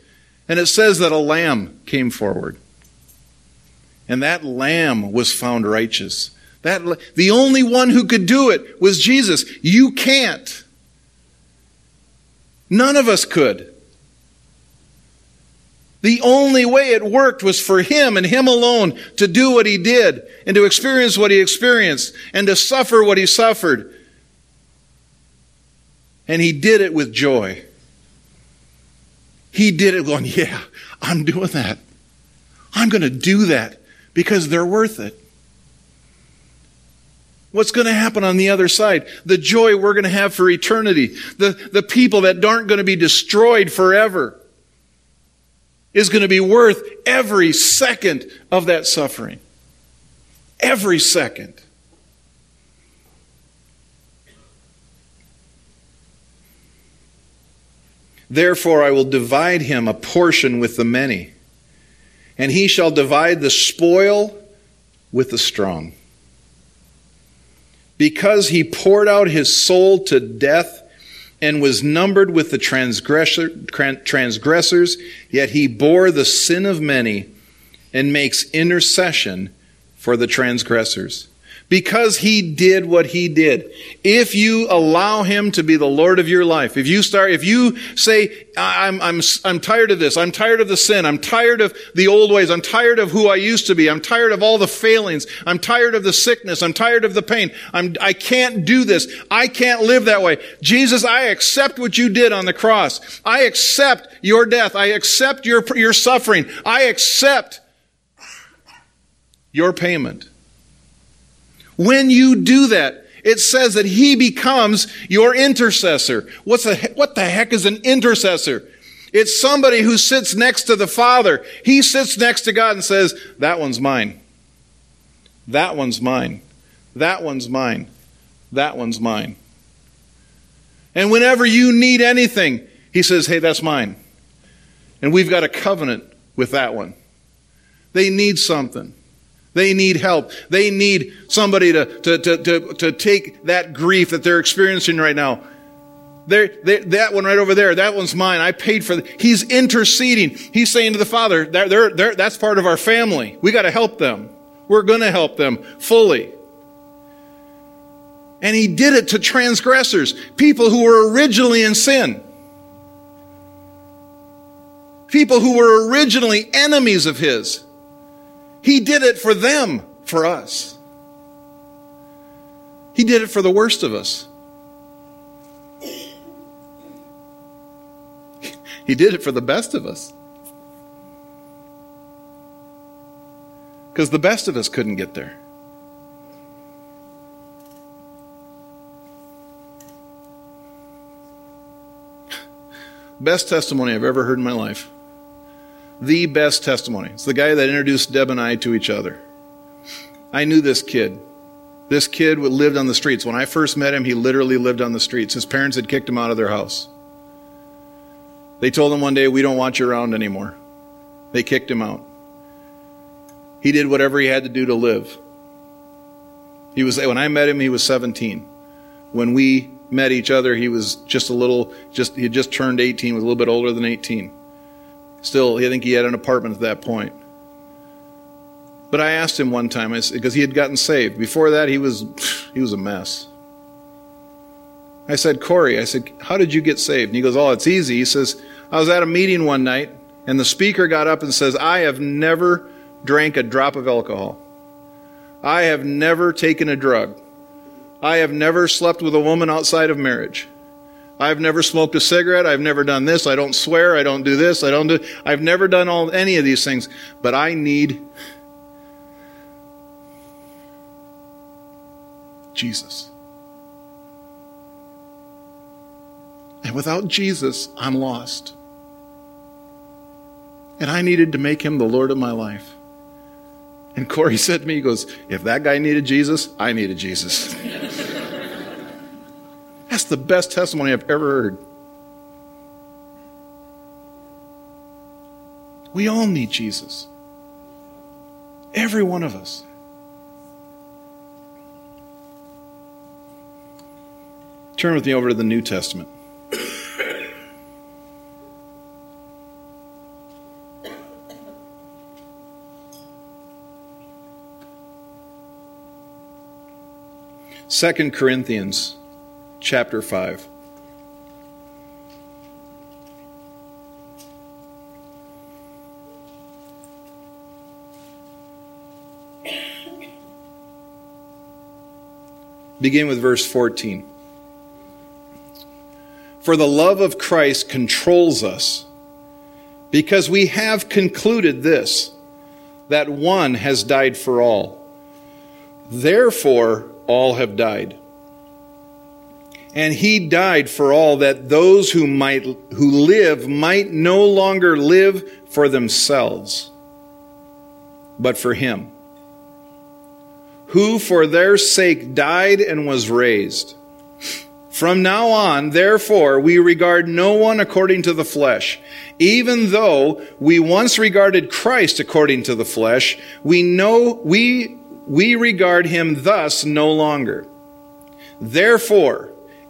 Speaker 1: And it says that a lamb came forward. And that lamb was found righteous. That, the only one who could do it was Jesus. You can't. None of us could. The only way it worked was for him and him alone to do what he did and to experience what he experienced and to suffer what he suffered. And he did it with joy. He did it going, yeah, I'm doing that. I'm going to do that because they're worth it. What's going to happen on the other side? The joy we're going to have for eternity. The, the people that aren't going to be destroyed forever is going to be worth every second of that suffering. Every second. Therefore, I will divide him a portion with the many and he shall divide the spoil with the strong. Because he poured out his soul to death and was numbered with the transgressor, transgressors, yet he bore the sin of many and makes intercession for the transgressors because he did what he did. If you allow him to be the Lord of your life, if you start, if you say, I'm, I'm, I'm tired of this, I'm tired of the sin, I'm tired of the old ways, I'm tired of who I used to be, I'm tired of all the failings, I'm tired of the sickness, I'm tired of the pain, I'm, I can't do this, I can't live that way. Jesus, I accept what you did on the cross. I accept your death. I accept your, your suffering. I accept your payment. When you do that, it says that he becomes your intercessor. What's a, what the heck is an intercessor? It's somebody who sits next to the Father. He sits next to God and says, That one's mine. That one's mine. That one's mine. That one's mine. And whenever you need anything, he says, Hey, that's mine. And we've got a covenant with that one. They need something. They need help. They need somebody to, to, to, to, to take that grief that they're experiencing right now. They're, they, that one right over there, that one's mine. I paid for it. He's interceding. He's saying to the Father, they're, they're, they're, that's part of our family. We got to help them. We're going to help them fully. And he did it to transgressors, people who were originally in sin. People who were originally enemies of his. He did it for them, for us. He did it for the worst of us. He did it for the best of us. Because the best of us couldn't get there. Best testimony I've ever heard in my life the best testimony. It's the guy that introduced Deb and I to each other. I knew this kid. This kid lived on the streets. When I first met him, he literally lived on the streets. His parents had kicked him out of their house. They told him one day, We don't want you around anymore. They kicked him out. He did whatever he had to do to live. He was when I met him, he was 17. When we met each other, he was just a little, just he had just turned 18, was a little bit older than 18. Still, I think he had an apartment at that point. But I asked him one time, because he had gotten saved. Before that, he was he was a mess. I said, Corey, I said, how did you get saved? And he goes, oh, it's easy. He says, I was at a meeting one night, and the speaker got up and says, I have never drank a drop of alcohol. I have never taken a drug. I have never slept with a woman outside of marriage. I've never smoked a cigarette. I've never done this. I don't swear. I don't do this. I don't do. I've never done all any of these things. But I need Jesus. And without Jesus, I'm lost. And I needed to make him the Lord of my life. And Corey said to me, he goes, If that guy needed Jesus, I needed Jesus. That's the best testimony I've ever heard. We all need Jesus. Every one of us. Turn with me over to the New Testament. Second Corinthians chapter 5. Begin with verse 14. For the love of Christ controls us, because we have concluded this, that one has died for all. Therefore, all have died. And he died for all that those who might who live might no longer live for themselves, but for him, who for their sake died and was raised. From now on, therefore, we regard no one according to the flesh. Even though we once regarded Christ according to the flesh, we know we, we regard him thus no longer. Therefore,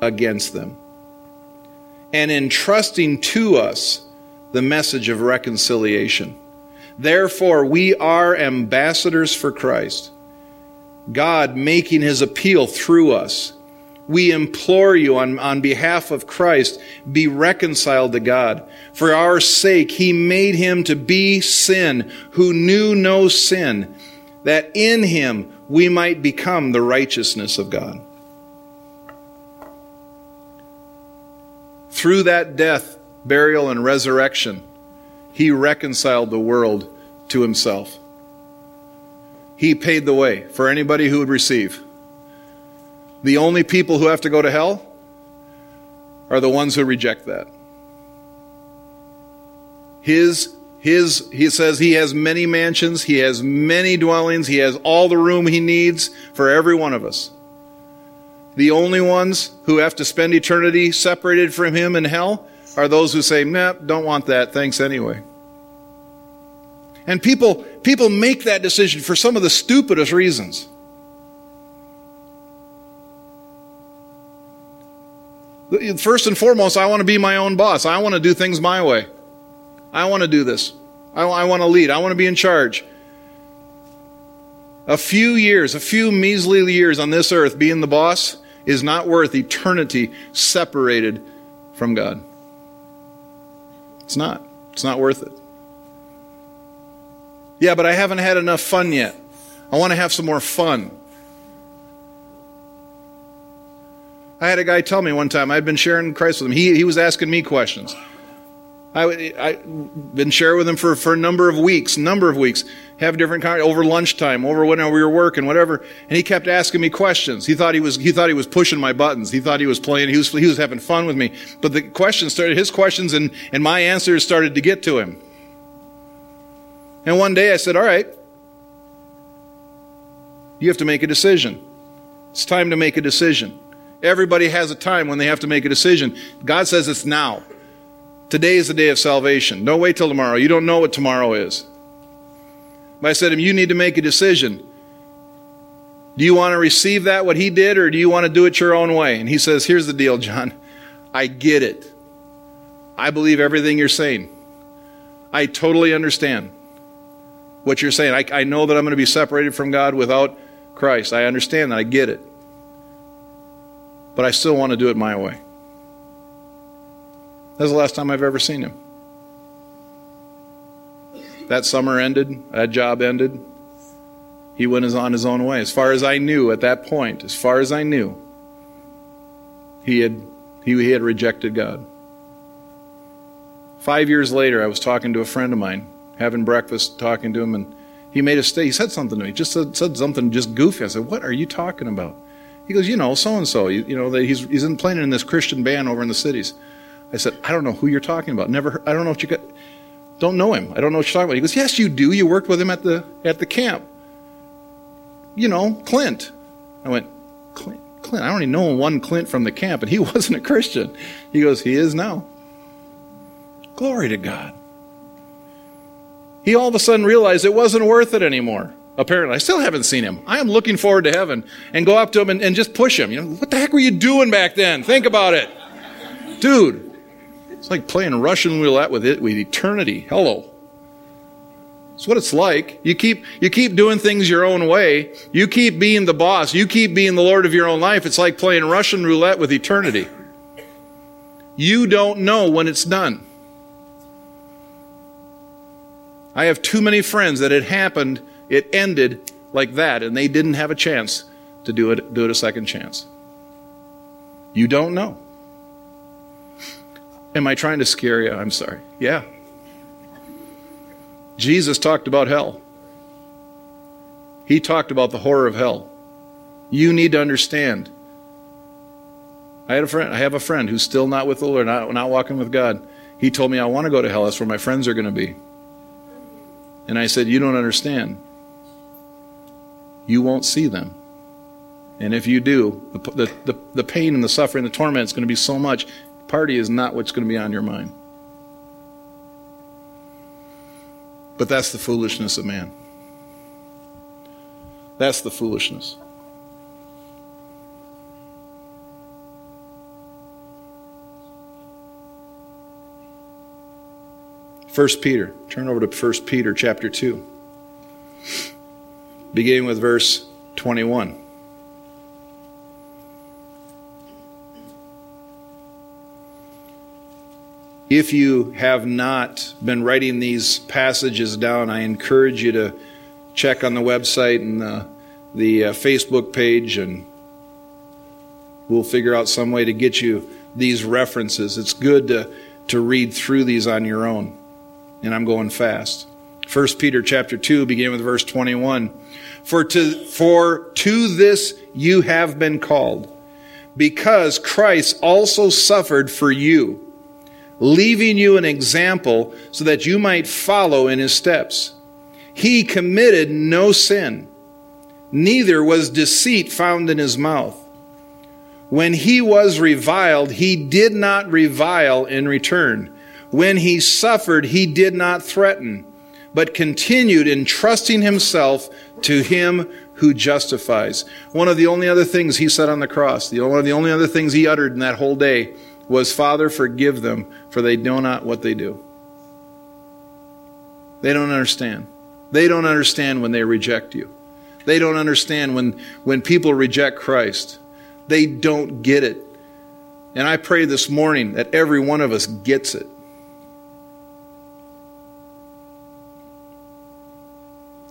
Speaker 1: against them, and entrusting to us the message of reconciliation. Therefore, we are ambassadors for Christ, God making his appeal through us we implore you on, on behalf of Christ, be reconciled to God. For our sake, he made him to be sin who knew no sin, that in him we might become the righteousness of God. Through that death, burial, and resurrection, he reconciled the world to himself. He paid the way for anybody who would receive. The only people who have to go to hell are the ones who reject that. His his he says he has many mansions, he has many dwellings, he has all the room he needs for every one of us. The only ones who have to spend eternity separated from him in hell are those who say, "Nah, don't want that. Thanks anyway." And people people make that decision for some of the stupidest reasons. First and foremost, I want to be my own boss. I want to do things my way. I want to do this. I, I want to lead. I want to be in charge. A few years, a few measly years on this earth being the boss is not worth eternity separated from God. It's not. It's not worth it. Yeah, but I haven't had enough fun yet. I want to have some more fun. I had a guy tell me one time, I'd been sharing Christ with him. He, he was asking me questions. I I've been sharing with him for, for a number of weeks, number of weeks. Have different over lunchtime, over when we were working, whatever. And he kept asking me questions. He thought he was he thought he was pushing my buttons. He thought he was playing. He was he was having fun with me. But the questions started. His questions and and my answers started to get to him. And one day I said, "All right, you have to make a decision. It's time to make a decision." Everybody has a time when they have to make a decision. God says it's now. Today is the day of salvation. Don't wait till tomorrow. You don't know what tomorrow is. But I said to him, You need to make a decision. Do you want to receive that, what he did, or do you want to do it your own way? And he says, Here's the deal, John. I get it. I believe everything you're saying. I totally understand what you're saying. I, I know that I'm going to be separated from God without Christ. I understand that. I get it. But I still want to do it my way. That's the last time I've ever seen him. That summer ended, that job ended. He went on his own way. As far as I knew at that point, as far as I knew, he had, he, he had rejected God. Five years later, I was talking to a friend of mine, having breakfast, talking to him, and he made a stay. He said something to me, just said, said something just goofy. I said, What are you talking about? He goes, You know, so and so. You know, that he's, he's in playing in this Christian band over in the cities. I said, I don't know who you're talking about. Never, heard, I don't know what you got. Don't know him. I don't know what you're talking about. He goes, Yes, you do. You worked with him at the at the camp. You know, Clint. I went, Clint. Clint. I only know one Clint from the camp, and he wasn't a Christian. He goes, He is now. Glory to God. He all of a sudden realized it wasn't worth it anymore. Apparently, I still haven't seen him. I am looking forward to heaven and go up to him and, and just push him. You know, what the heck were you doing back then? Think about it, dude. It's like playing Russian roulette with it with eternity. Hello. It's what it's like. You keep you keep doing things your own way. You keep being the boss. You keep being the lord of your own life. It's like playing Russian roulette with eternity. You don't know when it's done. I have too many friends that it happened, it ended like that, and they didn't have a chance to do it do it a second chance. You don't know. Am I trying to scare you? I'm sorry. Yeah. Jesus talked about hell. He talked about the horror of hell. You need to understand. I had a friend. I have a friend who's still not with the Lord, not, not walking with God. He told me, "I want to go to hell. That's where my friends are going to be." And I said, "You don't understand. You won't see them. And if you do, the, the, the pain and the suffering, the torment is going to be so much, Party is not what's going to be on your mind. But that's the foolishness of man. That's the foolishness. First Peter. Turn over to First Peter chapter 2. Beginning with verse 21. If you have not been writing these passages down, I encourage you to check on the website and the, the uh, Facebook page, and we'll figure out some way to get you these references. It's good to, to read through these on your own. And I'm going fast. 1 Peter chapter 2, beginning with verse 21. For to, for to this you have been called, because Christ also suffered for you leaving you an example so that you might follow in his steps. He committed no sin, neither was deceit found in his mouth. When he was reviled, he did not revile in return. When he suffered, he did not threaten, but continued entrusting himself to him who justifies. One of the only other things he said on the cross, the one of the only other things he uttered in that whole day was, Father, forgive them, for they know not what they do. They don't understand. They don't understand when they reject you. They don't understand when, when people reject Christ. They don't get it. And I pray this morning that every one of us gets it.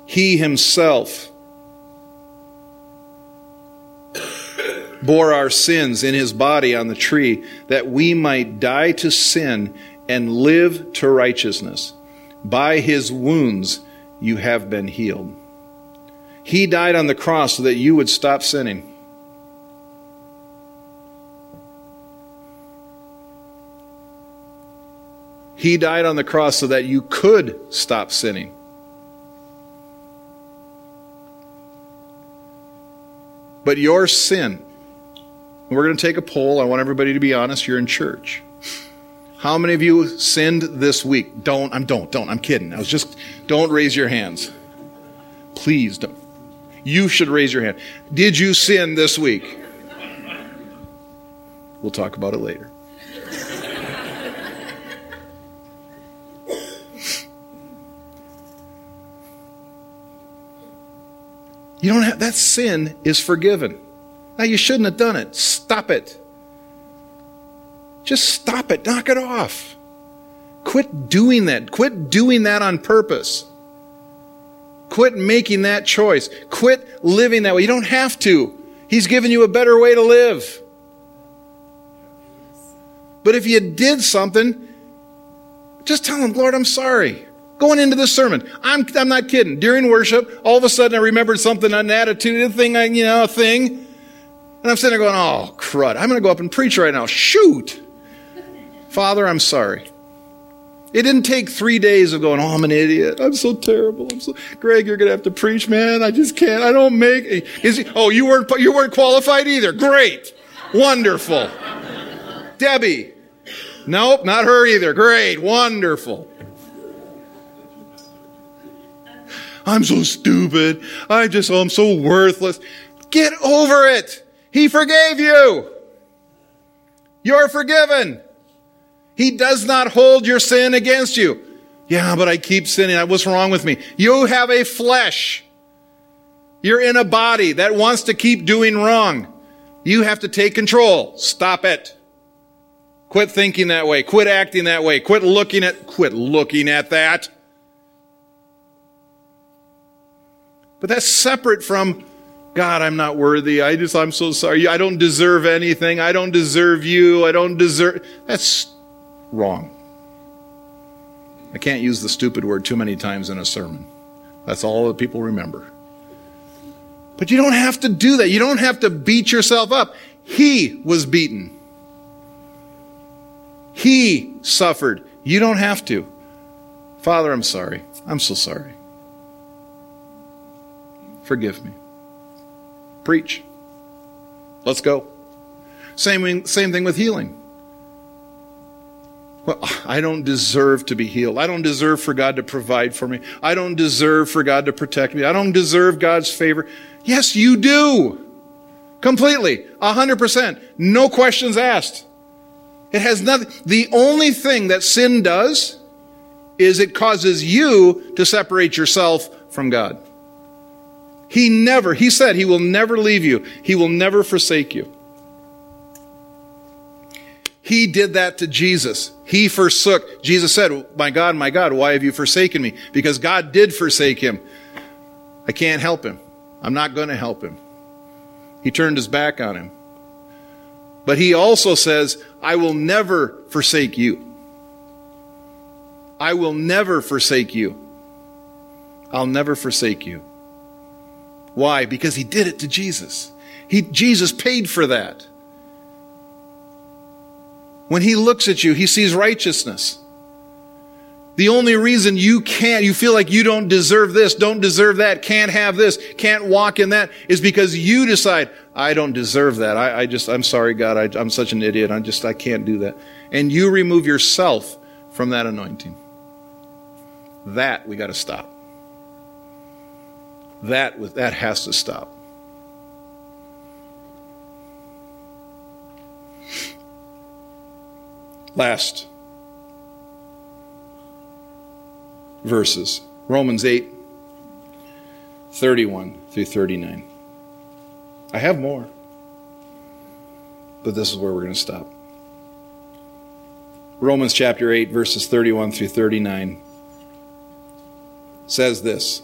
Speaker 1: He himself bore our sins in his body on the tree, that we might die to sin and live to righteousness. By his wounds you have been healed. He died on the cross so that you would stop sinning. He died on the cross so that you could stop sinning. But your sin, we're going to take a poll. I want everybody to be honest. You're in church. How many of you sinned this week? Don't, I'm don't, don't. I'm kidding. I was just, don't raise your hands. Please don't. You should raise your hand. Did you sin this week? We'll talk about it later. You don't have that sin is forgiven. Now you shouldn't have done it. Stop it. Just stop it. Knock it off. Quit doing that. Quit doing that on purpose. Quit making that choice. Quit living that way. You don't have to. He's given you a better way to live. But if you did something, just tell him, Lord, I'm sorry. Going into this sermon, I'm, I'm not kidding. During worship, all of a sudden I remembered something, an attitude, a thing, you know, a thing. And I'm sitting there going, oh, crud. I'm going to go up and preach right now. Shoot. Father, I'm sorry. It didn't take three days of going, oh, I'm an idiot. I'm so terrible. I'm so, Greg, you're going to have to preach, man. I just can't. I don't make, is he, oh, you weren't, you weren't qualified either. Great. Wonderful. Debbie. Nope, not her either. Great. Wonderful. I'm so stupid. I just, oh, I'm so worthless. Get over it. He forgave you. You're forgiven. He does not hold your sin against you. Yeah, but I keep sinning. What's wrong with me? You have a flesh. You're in a body that wants to keep doing wrong. You have to take control. Stop it. Quit thinking that way. Quit acting that way. Quit looking at, quit looking at that. But that's separate from God, I'm not worthy. I just, I'm so sorry. I don't deserve anything. I don't deserve you. I don't deserve. That's wrong. I can't use the stupid word too many times in a sermon. That's all that people remember. But you don't have to do that. You don't have to beat yourself up. He was beaten. He suffered. You don't have to. Father, I'm sorry. I'm so sorry. Forgive me. Preach. Let's go. Same, same thing with healing. Well, I don't deserve to be healed. I don't deserve for God to provide for me. I don't deserve for God to protect me. I don't deserve God's favor. Yes, you do. Completely. A hundred percent. No questions asked. It has nothing. The only thing that sin does is it causes you to separate yourself from God. He never, he said, he will never leave you. He will never forsake you. He did that to Jesus. He forsook. Jesus said, My God, my God, why have you forsaken me? Because God did forsake him. I can't help him. I'm not going to help him. He turned his back on him. But he also says, I will never forsake you. I will never forsake you. I'll never forsake you. Why? Because he did it to Jesus. He, Jesus paid for that. When he looks at you, he sees righteousness. The only reason you can't, you feel like you don't deserve this, don't deserve that, can't have this, can't walk in that, is because you decide, I don't deserve that. I, I just, I'm sorry, God, I, I'm such an idiot. I just, I can't do that. And you remove yourself from that anointing. That we got to stop. That, that has to stop. Last verses Romans 8, 31 through 39. I have more, but this is where we're going to stop. Romans chapter 8, verses 31 through 39 says this.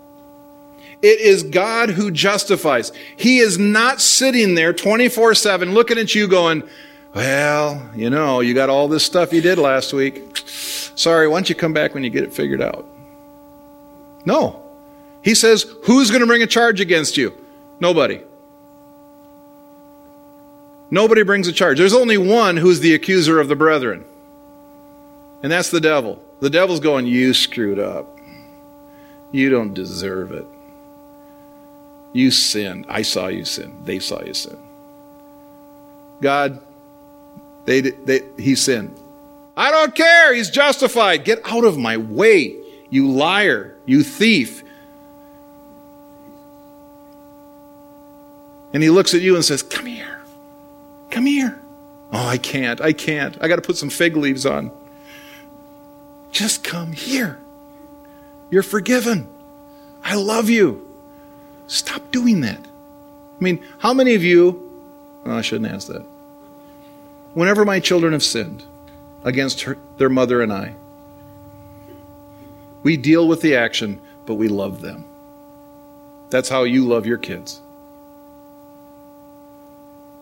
Speaker 1: It is God who justifies. He is not sitting there 24 7 looking at you going, well, you know, you got all this stuff you did last week. Sorry, why don't you come back when you get it figured out? No. He says, Who's going to bring a charge against you? Nobody. Nobody brings a charge. There's only one who's the accuser of the brethren, and that's the devil. The devil's going, You screwed up. You don't deserve it. You sinned. I saw you sin. They saw you sin. God, they, they, he sinned. I don't care. He's justified. Get out of my way, you liar, you thief. And he looks at you and says, Come here. Come here. Oh, I can't. I can't. I got to put some fig leaves on. Just come here. You're forgiven. I love you. Stop doing that. I mean, how many of you, oh, I shouldn't ask that. Whenever my children have sinned against her, their mother and I, we deal with the action, but we love them. That's how you love your kids.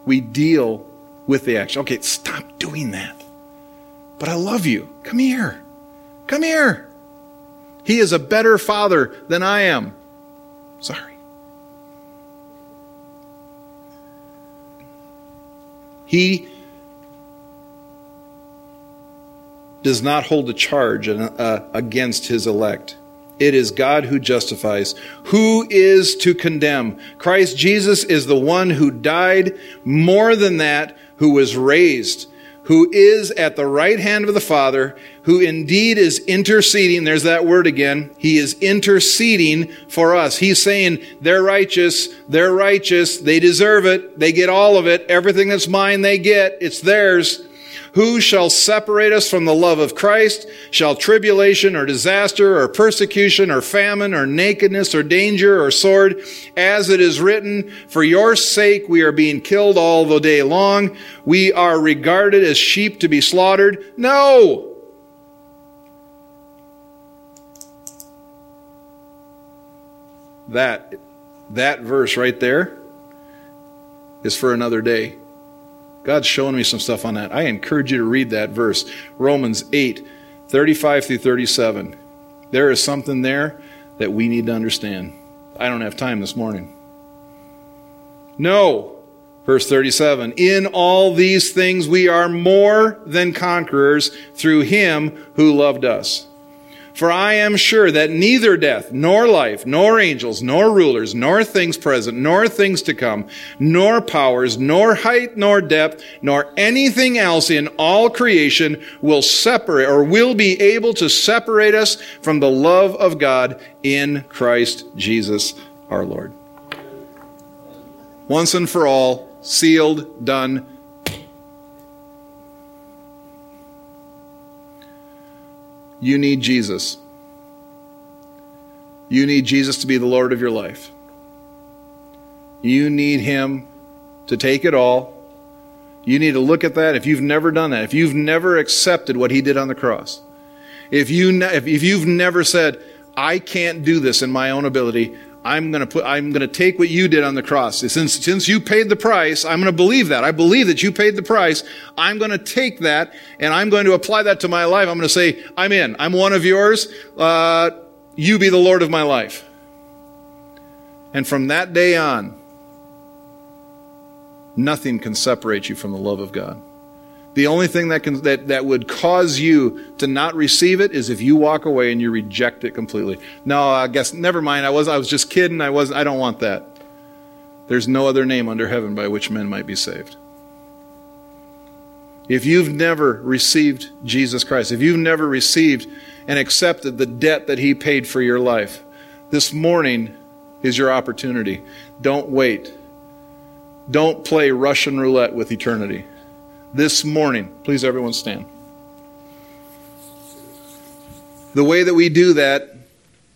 Speaker 1: We deal with the action. Okay, stop doing that. But I love you. Come here. Come here. He is a better father than I am. Sorry. He does not hold a charge uh, against his elect. It is God who justifies. Who is to condemn? Christ Jesus is the one who died, more than that, who was raised, who is at the right hand of the Father, who indeed is interceding. There's that word again. He is interceding for us. He's saying, they're righteous, they're righteous, they deserve it, they get all of it, everything that's mine they get, it's theirs. Who shall separate us from the love of Christ? Shall tribulation or disaster or persecution or famine or nakedness or danger or sword? As it is written, for your sake we are being killed all the day long. We are regarded as sheep to be slaughtered. No! That, that verse right there is for another day. God's showing me some stuff on that. I encourage you to read that verse, Romans 8, 35 through 37. There is something there that we need to understand. I don't have time this morning. No, verse 37 In all these things we are more than conquerors through him who loved us. For I am sure that neither death, nor life, nor angels, nor rulers, nor things present, nor things to come, nor powers, nor height, nor depth, nor anything else in all creation will separate or will be able to separate us from the love of God in Christ Jesus our Lord. Once and for all, sealed, done, You need Jesus. You need Jesus to be the Lord of your life. You need Him to take it all. You need to look at that. If you've never done that, if you've never accepted what He did on the cross, if, you ne- if you've never said, I can't do this in my own ability, I'm going to put, I'm going to take what you did on the cross. Since, since you paid the price, I'm going to believe that. I believe that you paid the price. I'm going to take that and I'm going to apply that to my life. I'm going to say, I'm in. I'm one of yours. Uh, you be the Lord of my life. And from that day on, nothing can separate you from the love of God. The only thing that, can, that, that would cause you to not receive it is if you walk away and you reject it completely. No, I guess never mind. I was I was just kidding. I was I don't want that. There's no other name under heaven by which men might be saved. If you've never received Jesus Christ, if you've never received and accepted the debt that he paid for your life, this morning is your opportunity. Don't wait. Don't play Russian roulette with eternity this morning. Please, everyone, stand. The way that we do that,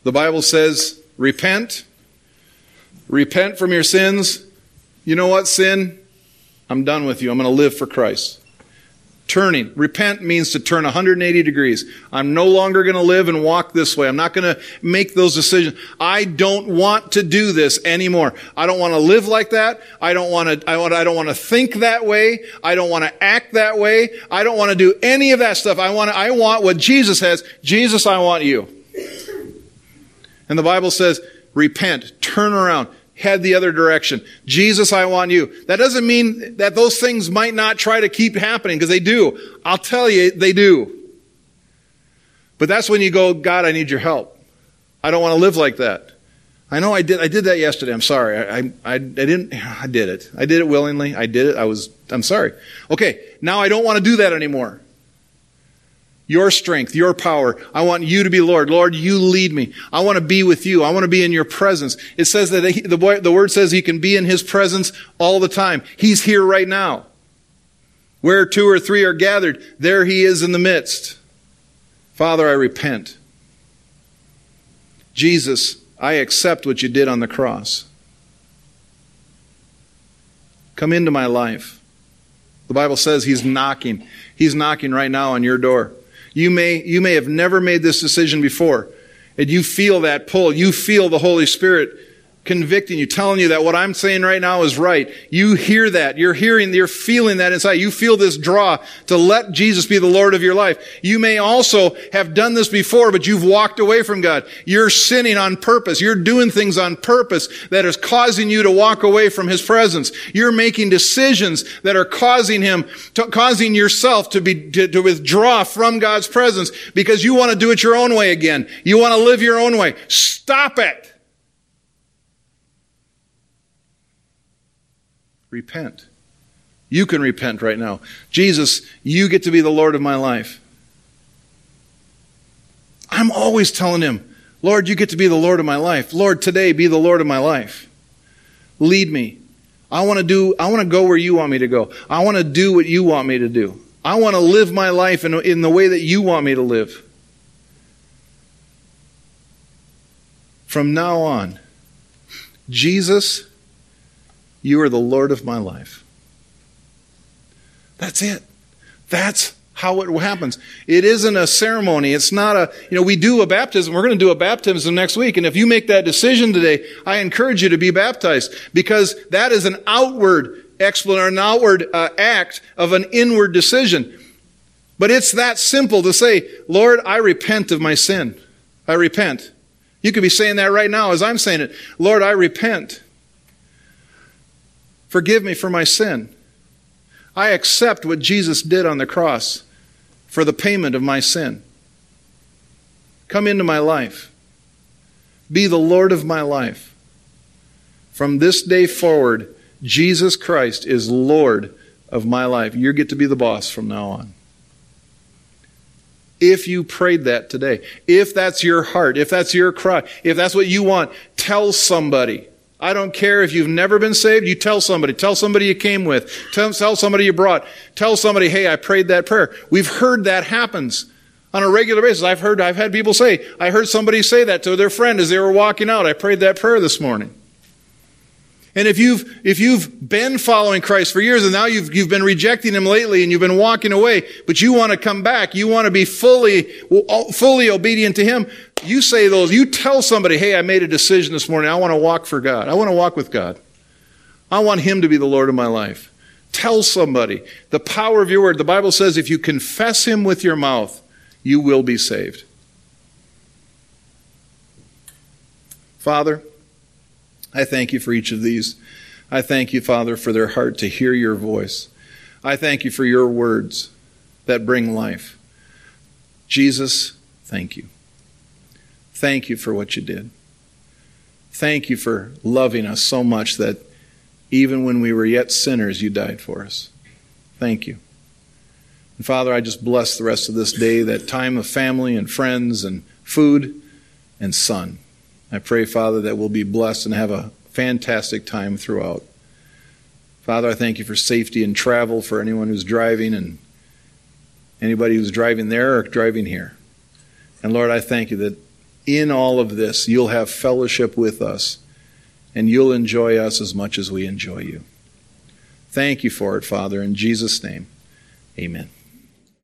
Speaker 1: the Bible says, repent. Repent from your sins. You know what, sin? I'm done with you. I'm going to live for Christ. Turning. Repent means to turn 180 degrees. I'm no longer going to live and walk this way. I'm not going to make those decisions. I don't want to do this anymore. I don't want to live like that. I don't want to, I, want, I don't want to think that way. I don't want to act that way. I don't want to do any of that stuff. I want, I want what Jesus has. Jesus, I want you. And the Bible says, repent, turn around, head the other direction. Jesus, I want you. That doesn't mean that those things might not try to keep happening, because they do. I'll tell you, they do. But that's when you go, God, I need your help. I don't want to live like that. I know I did. I did that yesterday. I'm sorry. I, I, I, didn't. I did it. I did it willingly. I did it. I was. I'm sorry. Okay. Now I don't want to do that anymore your strength, your power. I want you to be Lord. Lord, you lead me. I want to be with you. I want to be in your presence. It says that he, the, the word says he can be in his presence all the time. He's here right now. Where two or three are gathered, there he is in the midst. Father, I repent. Jesus, I accept what you did on the cross. Come into my life. The Bible says he's knocking. He's knocking right now on your door. You may, you may have never made this decision before, and you feel that pull. You feel the Holy Spirit convicting you, telling you that what I'm saying right now is right. You hear that. You're hearing, you're feeling that inside. You feel this draw to let Jesus be the Lord of your life. You may also have done this before, but you've walked away from God. You're sinning on purpose. You're doing things on purpose that is causing you to walk away from His presence. You're making decisions that are causing Him, to, causing yourself to be, to, to withdraw from God's presence because you want to do it your own way again. You want to live your own way. Stop it. Repent. You can repent right now. Jesus, you get to be the Lord of my life. I'm always telling him, Lord, you get to be the Lord of my life. Lord, today be the Lord of my life. Lead me. I want to do, I want to go where you want me to go. I want to do what you want me to do. I want to live my life in, in the way that you want me to live. From now on, Jesus you are the Lord of my life. That's it. That's how it happens. It isn't a ceremony. It's not a, you know, we do a baptism. We're going to do a baptism next week. And if you make that decision today, I encourage you to be baptized because that is an outward explanation, an outward uh, act of an inward decision. But it's that simple to say, Lord, I repent of my sin. I repent. You could be saying that right now as I'm saying it. Lord, I repent. Forgive me for my sin. I accept what Jesus did on the cross for the payment of my sin. Come into my life. Be the Lord of my life. From this day forward, Jesus Christ is Lord of my life. You get to be the boss from now on. If you prayed that today, if that's your heart, if that's your cry, if that's what you want, tell somebody. I don't care if you've never been saved, you tell somebody. Tell somebody you came with. Tell, tell somebody you brought. Tell somebody, hey, I prayed that prayer. We've heard that happens on a regular basis. I've heard, I've had people say, I heard somebody say that to their friend as they were walking out. I prayed that prayer this morning. And if you've, if you've been following Christ for years and now you've, you've been rejecting Him lately and you've been walking away, but you want to come back, you want to be fully, fully obedient to Him, you say those, you tell somebody, hey, I made a decision this morning. I want to walk for God. I want to walk with God. I want Him to be the Lord of my life. Tell somebody the power of your word. The Bible says if you confess Him with your mouth, you will be saved. Father, I thank you for each of these. I thank you, Father, for their heart to hear your voice. I thank you for your words that bring life. Jesus, thank you. Thank you for what you did. Thank you for loving us so much that even when we were yet sinners, you died for us. Thank you. And Father, I just bless the rest of this day, that time of family and friends and food and sun. I pray, Father, that we'll be blessed and have a fantastic time throughout. Father, I thank you for safety and travel for anyone who's driving and anybody who's driving there or driving here. And Lord, I thank you that in all of this, you'll have fellowship with us and you'll enjoy us as much as we enjoy you. Thank you for it, Father. In Jesus' name, amen.